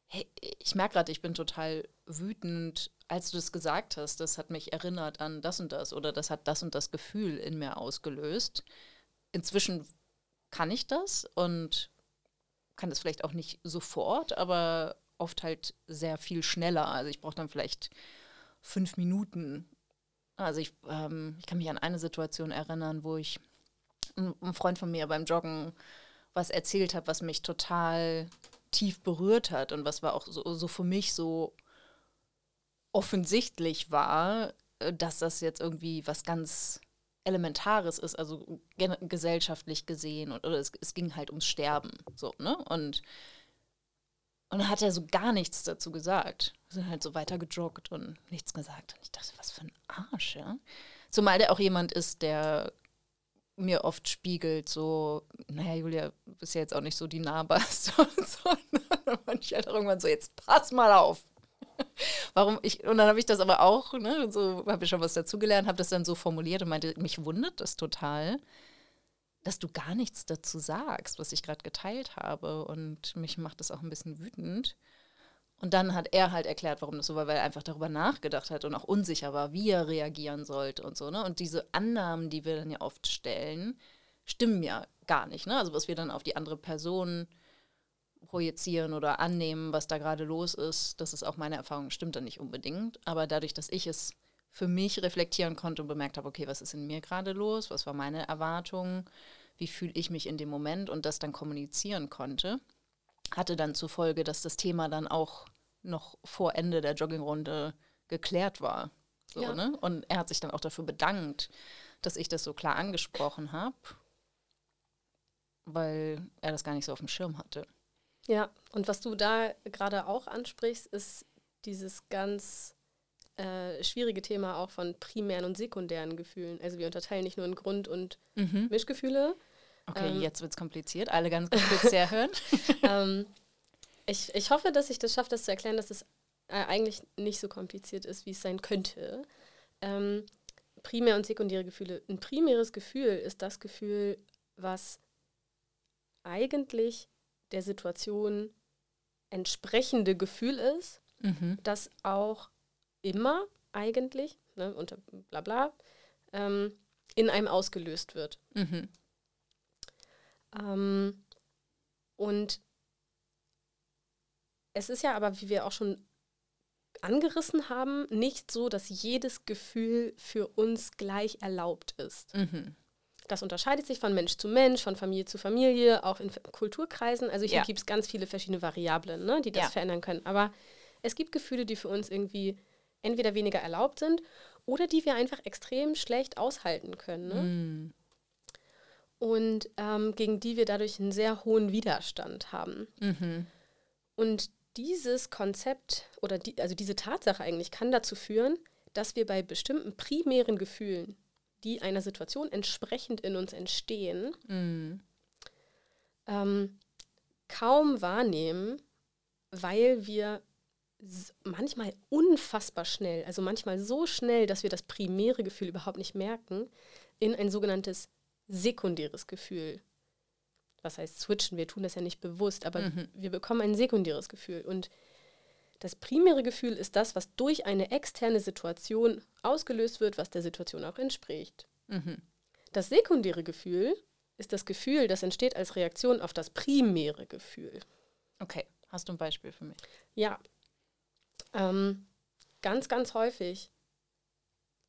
hey, ich merke gerade, ich bin total wütend, als du das gesagt hast, das hat mich erinnert an das und das oder das hat das und das Gefühl in mir ausgelöst. Inzwischen kann ich das und kann das vielleicht auch nicht sofort, aber oft halt sehr viel schneller. Also ich brauche dann vielleicht fünf Minuten. Also ich, ähm, ich kann mich an eine Situation erinnern, wo ich ein Freund von mir beim Joggen was erzählt hat, was mich total tief berührt hat und was war auch so, so für mich so offensichtlich war, äh, dass das jetzt irgendwie was ganz Elementares ist, also gesellschaftlich gesehen, und, oder es, es, ging halt ums Sterben, so, ne? Und, und dann hat er so gar nichts dazu gesagt. Wir sind halt so weiter gejoggt und nichts gesagt. Und ich dachte, was für ein Arsch, ja? Zumal der auch jemand ist, der mir oft spiegelt, so, naja, Julia, bist ja jetzt auch nicht so die Nahbarste und so. Und dann war ich halt irgendwann so, jetzt pass mal auf. Warum ich, und dann habe ich das aber auch, ne, so habe ich schon was dazugelernt, habe das dann so formuliert und meinte, mich wundert das total, dass du gar nichts dazu sagst, was ich gerade geteilt habe. Und mich macht das auch ein bisschen wütend. Und dann hat er halt erklärt, warum das so war, weil er einfach darüber nachgedacht hat und auch unsicher war, wie er reagieren sollte und so. Ne? Und diese Annahmen, die wir dann ja oft stellen, stimmen ja gar nicht. Ne? Also was wir dann auf die andere Person projizieren oder annehmen, was da gerade los ist, das ist auch meine Erfahrung, stimmt dann nicht unbedingt. Aber dadurch, dass ich es für mich reflektieren konnte und bemerkt habe, okay, was ist in mir gerade los, was war meine Erwartung, wie fühle ich mich in dem Moment und das dann kommunizieren konnte, hatte dann zur Folge, dass das Thema dann auch noch vor Ende der Joggingrunde geklärt war. So, ja. ne? Und er hat sich dann auch dafür bedankt, dass ich das so klar angesprochen habe, weil er das gar nicht so auf dem Schirm hatte. Ja, und was du da gerade auch ansprichst, ist dieses ganz äh, schwierige Thema auch von primären und sekundären Gefühlen. Also wir unterteilen nicht nur in Grund- und mhm. Mischgefühle. Okay, ähm, jetzt wird es kompliziert. Alle ganz kurz sehr hören. ähm, ich, ich hoffe, dass ich das schaffe, das zu erklären, dass es äh, eigentlich nicht so kompliziert ist, wie es sein könnte. Ähm, primär und sekundäre Gefühle. Ein primäres Gefühl ist das Gefühl, was eigentlich der Situation entsprechende Gefühl ist, mhm. das auch immer eigentlich, ne, unter bla bla, ähm, in einem ausgelöst wird. Mhm. Ähm, und es ist ja aber, wie wir auch schon angerissen haben, nicht so, dass jedes Gefühl für uns gleich erlaubt ist. Mhm. Das unterscheidet sich von Mensch zu Mensch, von Familie zu Familie, auch in Kulturkreisen. Also hier ja. gibt es ganz viele verschiedene Variablen, ne, die das ja. verändern können. Aber es gibt Gefühle, die für uns irgendwie entweder weniger erlaubt sind oder die wir einfach extrem schlecht aushalten können. Ne? Mm. Und ähm, gegen die wir dadurch einen sehr hohen Widerstand haben. Mhm. Und dieses Konzept oder die, also diese Tatsache eigentlich kann dazu führen, dass wir bei bestimmten primären Gefühlen, die einer Situation entsprechend in uns entstehen, mm. ähm, kaum wahrnehmen, weil wir manchmal unfassbar schnell, also manchmal so schnell, dass wir das primäre Gefühl überhaupt nicht merken, in ein sogenanntes sekundäres Gefühl was heißt switchen, wir tun das ja nicht bewusst, aber mhm. wir bekommen ein sekundäres Gefühl. Und das primäre Gefühl ist das, was durch eine externe Situation ausgelöst wird, was der Situation auch entspricht. Mhm. Das sekundäre Gefühl ist das Gefühl, das entsteht als Reaktion auf das primäre Gefühl. Okay, hast du ein Beispiel für mich? Ja. Ähm, ganz, ganz häufig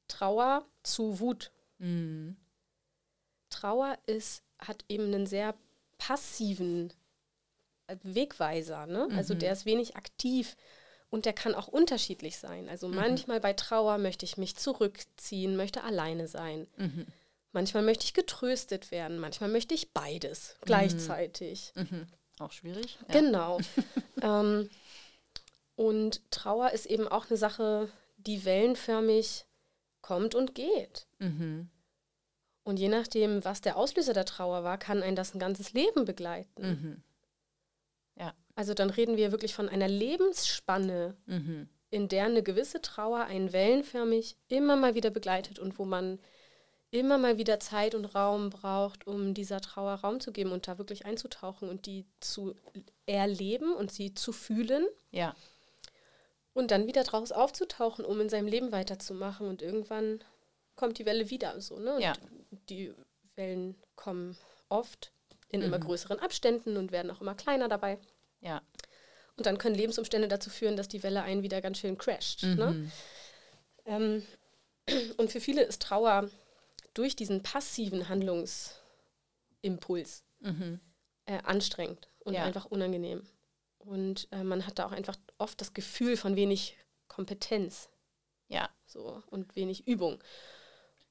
Trauer zu Wut. Mhm. Trauer ist, hat eben einen sehr passiven äh, Wegweiser. Ne? Also Mhm. der ist wenig aktiv und der kann auch unterschiedlich sein. Also Mhm. manchmal bei Trauer möchte ich mich zurückziehen, möchte alleine sein. Mhm. Manchmal möchte ich getröstet werden, manchmal möchte ich beides gleichzeitig. Mhm. Auch schwierig. Ja. Genau. ähm, und Trauer ist eben auch eine Sache, die wellenförmig kommt und geht. Mhm. Und je nachdem, was der Auslöser der Trauer war, kann ein das ein ganzes Leben begleiten. Mhm. Ja. Also dann reden wir wirklich von einer Lebensspanne, Mhm. in der eine gewisse Trauer einen wellenförmig immer mal wieder begleitet und wo man immer mal wieder Zeit und Raum braucht, um dieser Trauer Raum zu geben und da wirklich einzutauchen und die zu erleben und sie zu fühlen Ja. Und dann wieder draus aufzutauchen, um in seinem Leben weiterzumachen und irgendwann kommt die Welle wieder so, ne? Und Ja. die Wellen kommen oft in immer Mhm. größeren Abständen und werden auch immer kleiner dabei. Ja. Und dann können Lebensumstände dazu führen, dass die Welle einen wieder ganz schön crasht. Ne? Mhm. Ähm, und für viele ist Trauer durch diesen passiven Handlungsimpuls Mhm. äh, anstrengend und Ja. einfach unangenehm. Und äh, man hat da auch einfach oft das Gefühl von wenig Kompetenz Ja. so, und wenig Übung.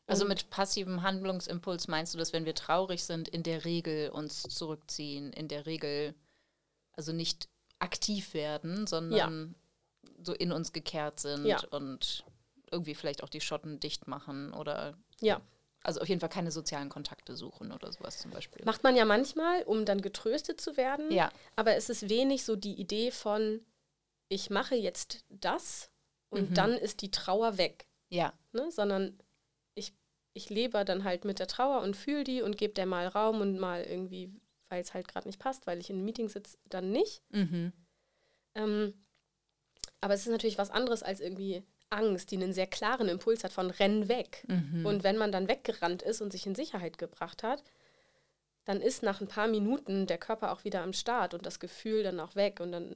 Also mit passivem Handlungsimpuls meinst du, dass wenn wir traurig sind, in der Regel uns zurückziehen, in der Regel also nicht aktiv werden, sondern so in uns gekehrt sind Ja. und irgendwie vielleicht auch die Schotten dicht machen oder Ja, also auf jeden Fall keine sozialen Kontakte suchen oder sowas zum Beispiel. macht man ja manchmal, um dann getröstet zu werden. Ja, Aber es ist wenig so die Idee von, ich mache jetzt das und Mhm. dann ist die Trauer weg. ja, ne? sondern ich, ich lebe dann halt mit der Trauer und fühle die und gebe der mal Raum und mal irgendwie, weil es halt gerade nicht passt, weil ich in einem Meeting sitze, dann nicht. mhm. Ähm, aber es ist natürlich was anderes als irgendwie Angst, die einen sehr klaren Impuls hat von renn weg. Mhm. Und wenn man dann weggerannt ist und sich in Sicherheit gebracht hat, dann ist nach ein paar Minuten der Körper auch wieder am Start und das Gefühl dann auch weg und dann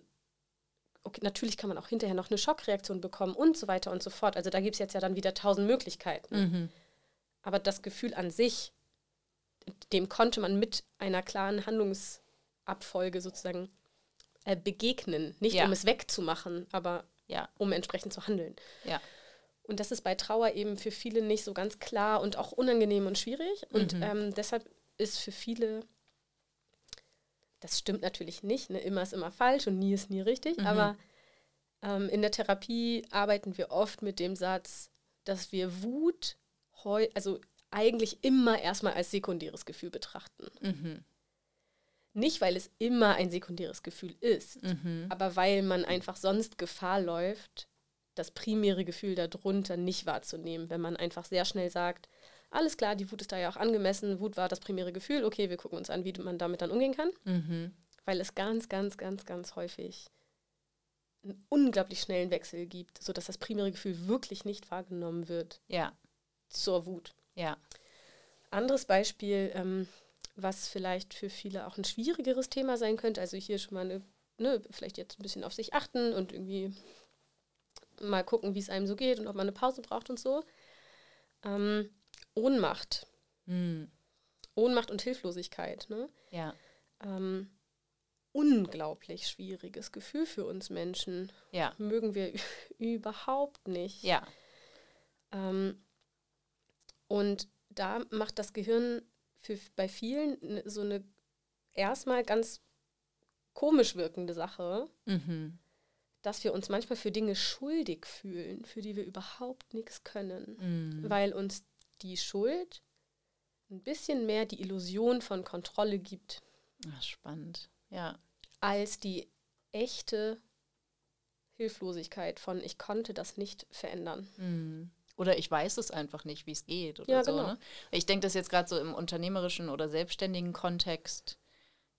okay, natürlich kann man auch hinterher noch eine Schockreaktion bekommen und so weiter und so fort. Also da gibt es jetzt ja dann wieder tausend Möglichkeiten. Mhm. Aber das Gefühl an sich, dem konnte man mit einer klaren Handlungsabfolge sozusagen äh, begegnen. Nicht Ja. um es wegzumachen, aber Ja. um entsprechend zu handeln. Ja. Und das ist bei Trauer eben für viele nicht so ganz klar und auch unangenehm und schwierig. Und Mhm. ähm, deshalb ist für viele, das stimmt natürlich nicht, ne? immer ist immer falsch und nie ist nie richtig, Mhm. aber ähm, in der Therapie arbeiten wir oft mit dem Satz, dass wir Wut heu also eigentlich immer erstmal als sekundäres Gefühl betrachten. Mhm. Nicht, weil es immer ein sekundäres Gefühl ist, Mhm. aber weil man einfach sonst Gefahr läuft, das primäre Gefühl darunter nicht wahrzunehmen, wenn man einfach sehr schnell sagt, alles klar, die Wut ist da ja auch angemessen, Wut war das primäre Gefühl, okay, wir gucken uns an, wie man damit dann umgehen kann, Mhm. weil es ganz, ganz, ganz, ganz häufig einen unglaublich schnellen Wechsel gibt, sodass das primäre Gefühl wirklich nicht wahrgenommen wird Ja, zur Wut. ja. Anderes Beispiel, ähm, was vielleicht für viele auch ein schwierigeres Thema sein könnte, also hier schon mal eine, ne, vielleicht jetzt ein bisschen auf sich achten und irgendwie mal gucken, wie es einem so geht und ob man eine Pause braucht und so. Ähm, Ohnmacht. Mhm. Ohnmacht und Hilflosigkeit. Ne? Ja, Ähm, unglaublich schwieriges Gefühl für uns Menschen. ja, Mögen wir überhaupt nicht. ja. Ähm, und da macht das Gehirn für, bei vielen ne- so eine erstmal ganz komisch wirkende Sache, Mhm. dass wir uns manchmal für Dinge schuldig fühlen, für die wir überhaupt nichts können, Mhm. weil uns die Schuld ein bisschen mehr die Illusion von Kontrolle gibt, Ach, spannend. Ja, als die echte Hilflosigkeit von ich konnte das nicht verändern. Mhm. Oder ich weiß es einfach nicht, wie es geht oder Ja, so. genau. Ne? Ich denke das jetzt gerade so im unternehmerischen oder selbstständigen Kontext.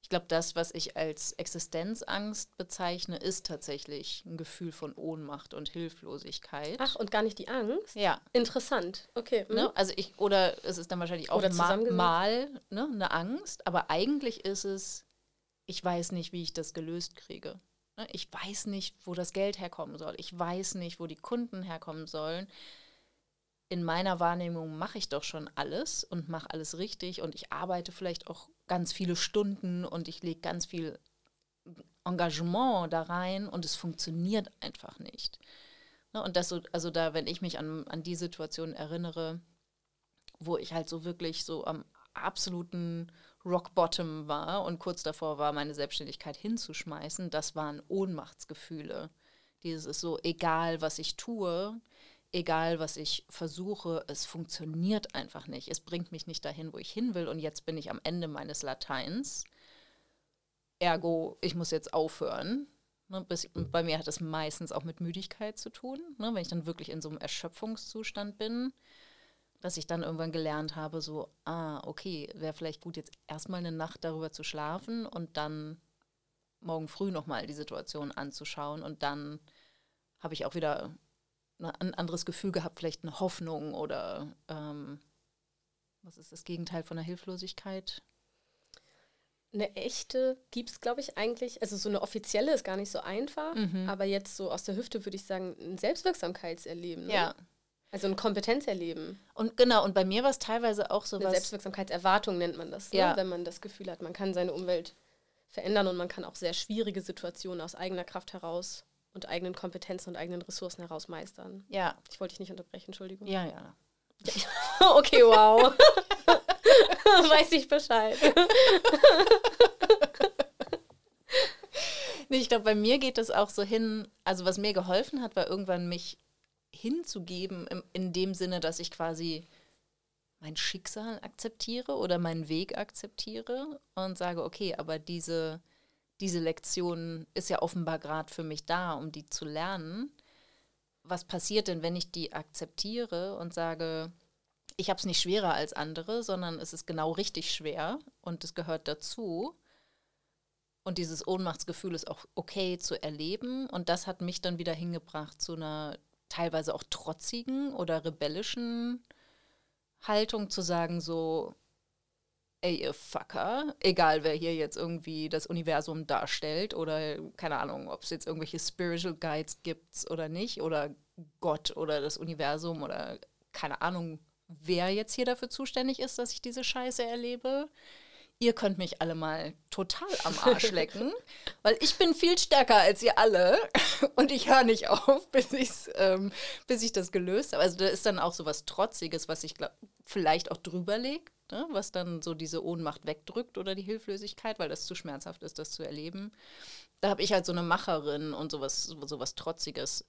Ich glaube, das, was ich als Existenzangst bezeichne, ist tatsächlich ein Gefühl von Ohnmacht und Hilflosigkeit. Ach, und gar nicht die Angst? Ja, Interessant. Okay. ne? mhm. also ich, oder es ist dann wahrscheinlich auch ma mal ne, eine Angst, aber eigentlich ist es ich weiß nicht, wie ich das gelöst kriege. Ne, ich weiß nicht, wo das Geld herkommen soll. Ich weiß nicht, wo die Kunden herkommen sollen. In meiner Wahrnehmung mache ich doch schon alles und mache alles richtig und ich arbeite vielleicht auch ganz viele Stunden und ich lege ganz viel Engagement da rein und es funktioniert einfach nicht. Ne, und das so, also da, wenn ich mich an, an die Situation erinnere, wo ich halt so wirklich so am absoluten Rock Bottom war und kurz davor war, meine Selbstständigkeit hinzuschmeißen, das waren Ohnmachtsgefühle. Dieses ist so, egal was ich tue, egal was ich versuche, es funktioniert einfach nicht. Es bringt mich nicht dahin, wo ich hin will und jetzt bin ich am Ende meines Lateins. Ergo, ich muss jetzt aufhören. Ne, bis, bei mir hat es meistens auch mit Müdigkeit zu tun, ne, wenn ich dann wirklich in so einem Erschöpfungszustand bin dass ich dann irgendwann gelernt habe, so, ah, okay, wäre vielleicht gut, jetzt erstmal eine Nacht darüber zu schlafen und dann morgen früh nochmal die Situation anzuschauen. Und dann habe ich auch wieder ein anderes Gefühl gehabt, vielleicht eine Hoffnung oder ähm, was ist das Gegenteil von der Hilflosigkeit? Eine echte gibt es, glaube ich, eigentlich, also so eine offizielle ist gar nicht so einfach, mhm. aber jetzt so aus der Hüfte würde ich sagen, ein Selbstwirksamkeitserleben. Ne? Ja, also ein Kompetenzerleben. Und genau, und bei mir war es teilweise auch so Eine Selbstwirksamkeitserwartung nennt man das, ne? ja. wenn man das Gefühl hat, man kann seine Umwelt verändern und man kann auch sehr schwierige Situationen aus eigener Kraft heraus und eigenen Kompetenzen und eigenen Ressourcen heraus meistern. Ja. Ich wollte dich nicht unterbrechen, Entschuldigung. Ja, ja. okay, wow. Weiß ich Bescheid. nee, ich glaube, bei mir geht es auch so hin, also was mir geholfen hat, war irgendwann mich hinzugeben, im, in dem Sinne, dass ich quasi mein Schicksal akzeptiere oder meinen Weg akzeptiere und sage, okay, aber diese, diese Lektion ist ja offenbar gerade für mich da, um die zu lernen. Was passiert denn, wenn ich die akzeptiere und sage, ich habe es nicht schwerer als andere, sondern es ist genau richtig schwer und es gehört dazu. Und dieses Ohnmachtsgefühl ist auch okay zu erleben. Und das hat mich dann wieder hingebracht zu einer teilweise auch trotzigen oder rebellischen Haltung zu sagen, so, ey, ihr Fucker, egal wer hier jetzt irgendwie das Universum darstellt oder keine Ahnung, ob es jetzt irgendwelche Spiritual Guides gibt oder nicht oder Gott oder das Universum oder keine Ahnung, wer jetzt hier dafür zuständig ist, dass ich diese Scheiße erlebe. Ihr könnt mich alle mal total am Arsch lecken, weil ich bin viel stärker als ihr alle und ich höre nicht auf, bis, ich's, ähm, bis ich das gelöst habe. Also da ist dann auch so was Trotziges, was ich glaub, vielleicht auch drüber legt, ne? was dann so diese Ohnmacht wegdrückt oder die Hilflosigkeit, weil das zu schmerzhaft ist, das zu erleben. Da habe ich halt so eine Macherin und sowas, sowas Trotziges,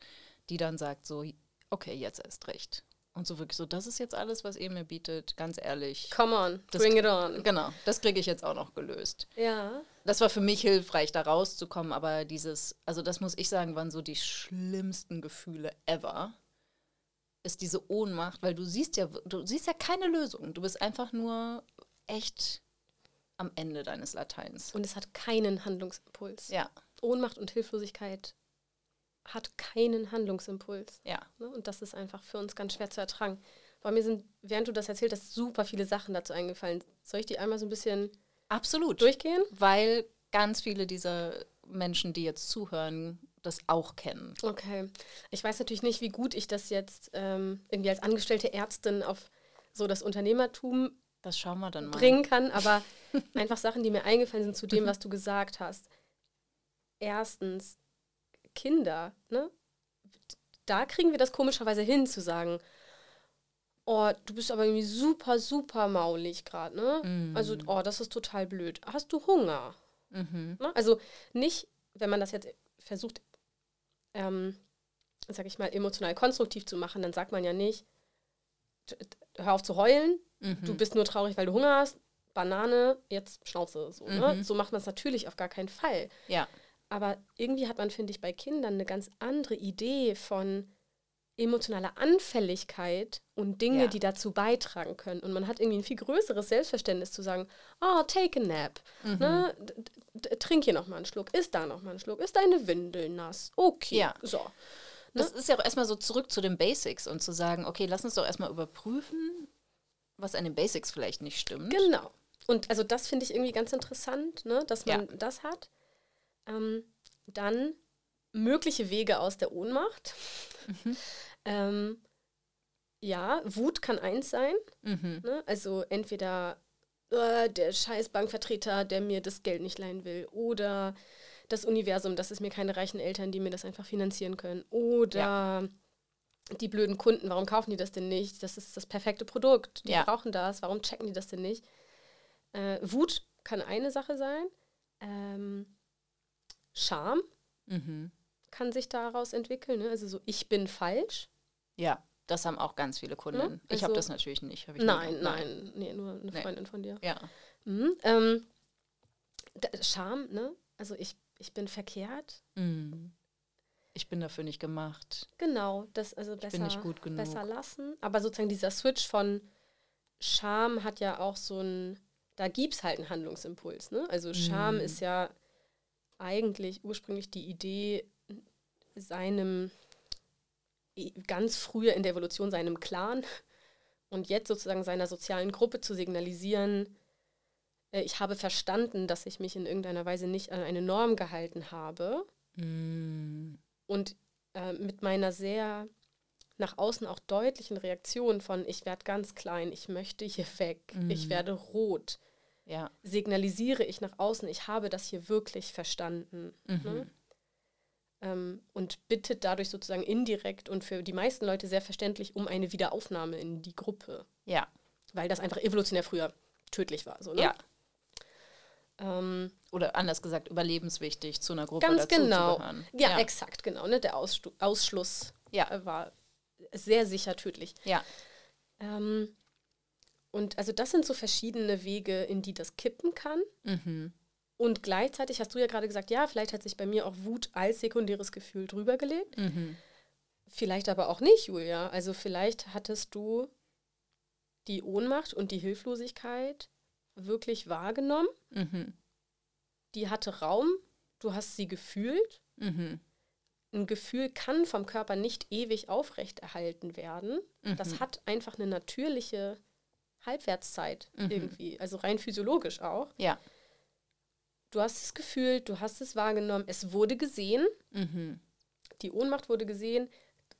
die dann sagt so, okay, jetzt erst recht. Und so wirklich so, das ist jetzt alles, was ihr mir bietet, ganz ehrlich. Come on, das, bring it on. Genau, das kriege ich jetzt auch noch gelöst. Ja. Das war für mich hilfreich, da rauszukommen, aber dieses, also das muss ich sagen, waren so die schlimmsten Gefühle ever. Ist diese Ohnmacht, weil du siehst ja, du siehst ja keine Lösung. Du bist einfach nur echt am Ende deines Lateins. Und es hat keinen Handlungsimpuls. Ja. Ohnmacht und Hilflosigkeit hat keinen Handlungsimpuls. Ja. Ne? Und das ist einfach für uns ganz schwer zu ertragen. Bei mir sind, während du das erzählt hast, super viele Sachen dazu eingefallen. Soll ich die einmal so ein bisschen Absolut. durchgehen? Weil ganz viele dieser Menschen, die jetzt zuhören, das auch kennen. Okay. Ich weiß natürlich nicht, wie gut ich das jetzt ähm, irgendwie als angestellte Ärztin auf so das Unternehmertum das schauen wir dann mal. bringen kann, aber einfach Sachen, die mir eingefallen sind zu dem, mhm. was du gesagt hast. Erstens, Kinder, ne? Da kriegen wir das komischerweise hin, zu sagen, oh, du bist aber irgendwie super, super maulig gerade, ne? Mm. Also, oh, das ist total blöd. Hast du Hunger? Mhm. Ne? Also nicht, wenn man das jetzt versucht, ähm, sag ich mal, emotional konstruktiv zu machen, dann sagt man ja nicht, hör auf zu heulen, mhm. du bist nur traurig, weil du Hunger hast, Banane, jetzt Schnauze. So, ne? mhm. ne? so macht man es natürlich auf gar keinen Fall. Ja. Aber irgendwie hat man, finde ich, bei Kindern eine ganz andere Idee von emotionaler Anfälligkeit und Dinge, ja. die dazu beitragen können. Und man hat irgendwie ein viel größeres Selbstverständnis zu sagen, oh, take a nap, mhm. ne? trink hier nochmal einen Schluck, ist da nochmal ein Schluck, ist deine Windel nass, okay, ja. so. Das ne? ist ja auch erstmal so zurück zu den Basics und zu sagen, okay, lass uns doch erstmal überprüfen, was an den Basics vielleicht nicht stimmt. Genau. und also das finde ich irgendwie ganz interessant, ne, dass man Ja. das hat. Ähm, dann mögliche Wege aus der Ohnmacht. Mhm. Ähm, ja, Wut kann eins sein. Mhm. Ne? Also entweder äh, der scheiß Bankvertreter, der mir das Geld nicht leihen will, oder das Universum, das ist mir keine reichen Eltern, die mir das einfach finanzieren können, oder die blöden Kunden, warum kaufen die das denn nicht? Das ist das perfekte Produkt, die Ja. brauchen das, warum checken die das denn nicht? Äh, Wut kann eine Sache sein. Ähm, Scham Mhm. Kann sich daraus entwickeln. Ne? Also so, ich bin falsch. Ja, das haben auch ganz viele Kunden. Ne? ich habe Also- das natürlich nicht. Nein, nie- nein, nee, nur eine Nee. Freundin von dir. Ja. Mhm. Ähm, Scham, ne? Also ich, ich bin verkehrt. Mhm. Ich bin dafür nicht gemacht. Genau, das also Ich besser, bin nicht gut genug. besser lassen. Aber sozusagen dieser Switch von Scham hat ja auch so ein, da gibt es halt einen Handlungsimpuls. Ne? Also Scham Mhm. ist ja eigentlich ursprünglich die Idee, seinem ganz früher in der Evolution seinem Clan und jetzt sozusagen seiner sozialen Gruppe zu signalisieren, äh, ich habe verstanden, dass ich mich in irgendeiner Weise nicht an eine Norm gehalten habe Mhm. und äh, mit meiner sehr nach außen auch deutlichen Reaktion von ich werde ganz klein, ich möchte hier weg, ich Mhm. werde rot, Ja. signalisiere ich nach außen, ich habe das hier wirklich verstanden. Mhm. Ne? Ähm, und bittet dadurch sozusagen indirekt und für die meisten Leute sehr verständlich um eine Wiederaufnahme in die Gruppe, Ja. weil das einfach evolutionär früher tödlich war. So, ne? Ja. Ähm, Oder anders gesagt, überlebenswichtig, zu einer Gruppe Ganz genau. ja, ja. exakt, genau. Ne? Der Ausstu Ausschluss Ja. äh, war sehr sicher tödlich. Ja. Ähm, und also das sind so verschiedene Wege, in die das kippen kann. Mhm. Und gleichzeitig hast du ja gerade gesagt, ja, vielleicht hat sich bei mir auch Wut als sekundäres Gefühl drüber gelegt. Mhm. Vielleicht aber auch nicht, Julia. Also vielleicht hattest du die Ohnmacht und die Hilflosigkeit wirklich wahrgenommen. Mhm. Die hatte Raum. Du hast sie gefühlt. Mhm. Ein Gefühl kann vom Körper nicht ewig aufrechterhalten werden. Das Mhm. hat einfach eine natürliche Halbwertszeit Mhm. irgendwie, also rein physiologisch auch. Ja. Du hast es gefühlt, du hast es wahrgenommen, es wurde gesehen, Mhm. die Ohnmacht wurde gesehen,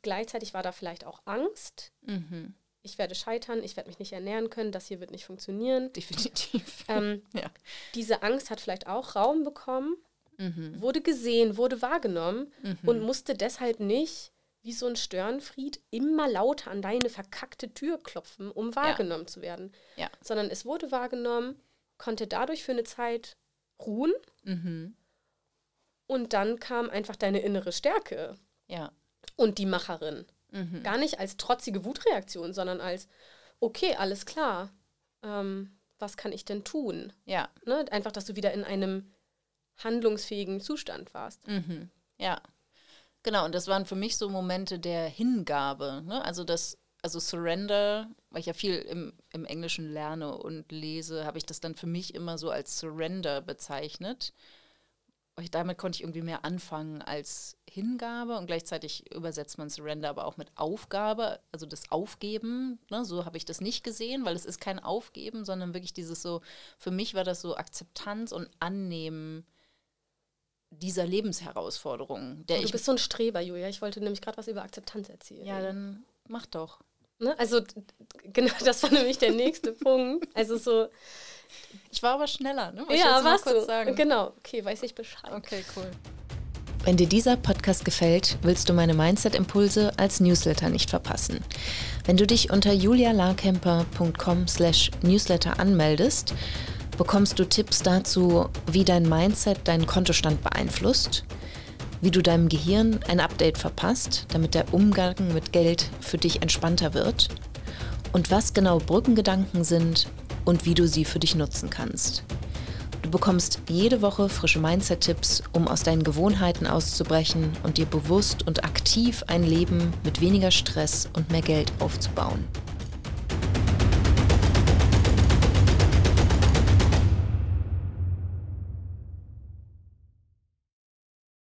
gleichzeitig war da vielleicht auch Angst. Mhm. Ich werde scheitern, ich werde mich nicht ernähren können, das hier wird nicht funktionieren. Definitiv. Ähm, Ja. Diese Angst hat vielleicht auch Raum bekommen, Mhm. wurde gesehen, wurde wahrgenommen Mhm. und musste deshalb nicht wie so ein Störenfried immer lauter an deine verkackte Tür klopfen, um wahrgenommen zu werden. Ja. Sondern es wurde wahrgenommen, konnte dadurch für eine Zeit ruhen Mhm. und dann kam einfach deine innere Stärke Ja. und die Macherin. Mhm. Gar nicht als trotzige Wutreaktion, sondern als, okay, alles klar, ähm, was kann ich denn tun? Ja. Ne? Einfach, dass du wieder in einem handlungsfähigen Zustand warst. Mhm. Ja. Genau, und das waren für mich so Momente der Hingabe. Ne? Also das, also Surrender, weil ich ja viel im, im Englischen lerne und lese, habe ich das dann für mich immer so als Surrender bezeichnet. Ich, damit konnte ich irgendwie mehr anfangen als Hingabe und gleichzeitig übersetzt man Surrender aber auch mit Aufgabe, also das Aufgeben. Ne? So habe ich das nicht gesehen, weil es ist kein Aufgeben, sondern wirklich dieses so, für mich war das so Akzeptanz und Annehmen dieser Lebensherausforderung, der du ich bist so ein Streber, Julia. Ich wollte nämlich gerade was über Akzeptanz erzählen. ja dann mach doch. Ne? Also, genau, das war nämlich der nächste Punkt. Also so, Ich war aber schneller, ne? Ich ja, warst kurz du. sagen. Genau, okay, weiß ich Bescheid. Okay, cool. Wenn dir dieser Podcast gefällt, willst du meine Mindset-Impulse als Newsletter nicht verpassen. Wenn du dich unter julialarkemper.com slash newsletter anmeldest, bekommst du Tipps dazu, wie dein Mindset deinen Kontostand beeinflusst, wie du deinem Gehirn ein Update verpasst, damit der Umgang mit Geld für dich entspannter wird und was genau Brückengedanken sind und wie du sie für dich nutzen kannst. Du bekommst jede Woche frische Mindset-Tipps, um aus deinen Gewohnheiten auszubrechen und dir bewusst und aktiv ein Leben mit weniger Stress und mehr Geld aufzubauen.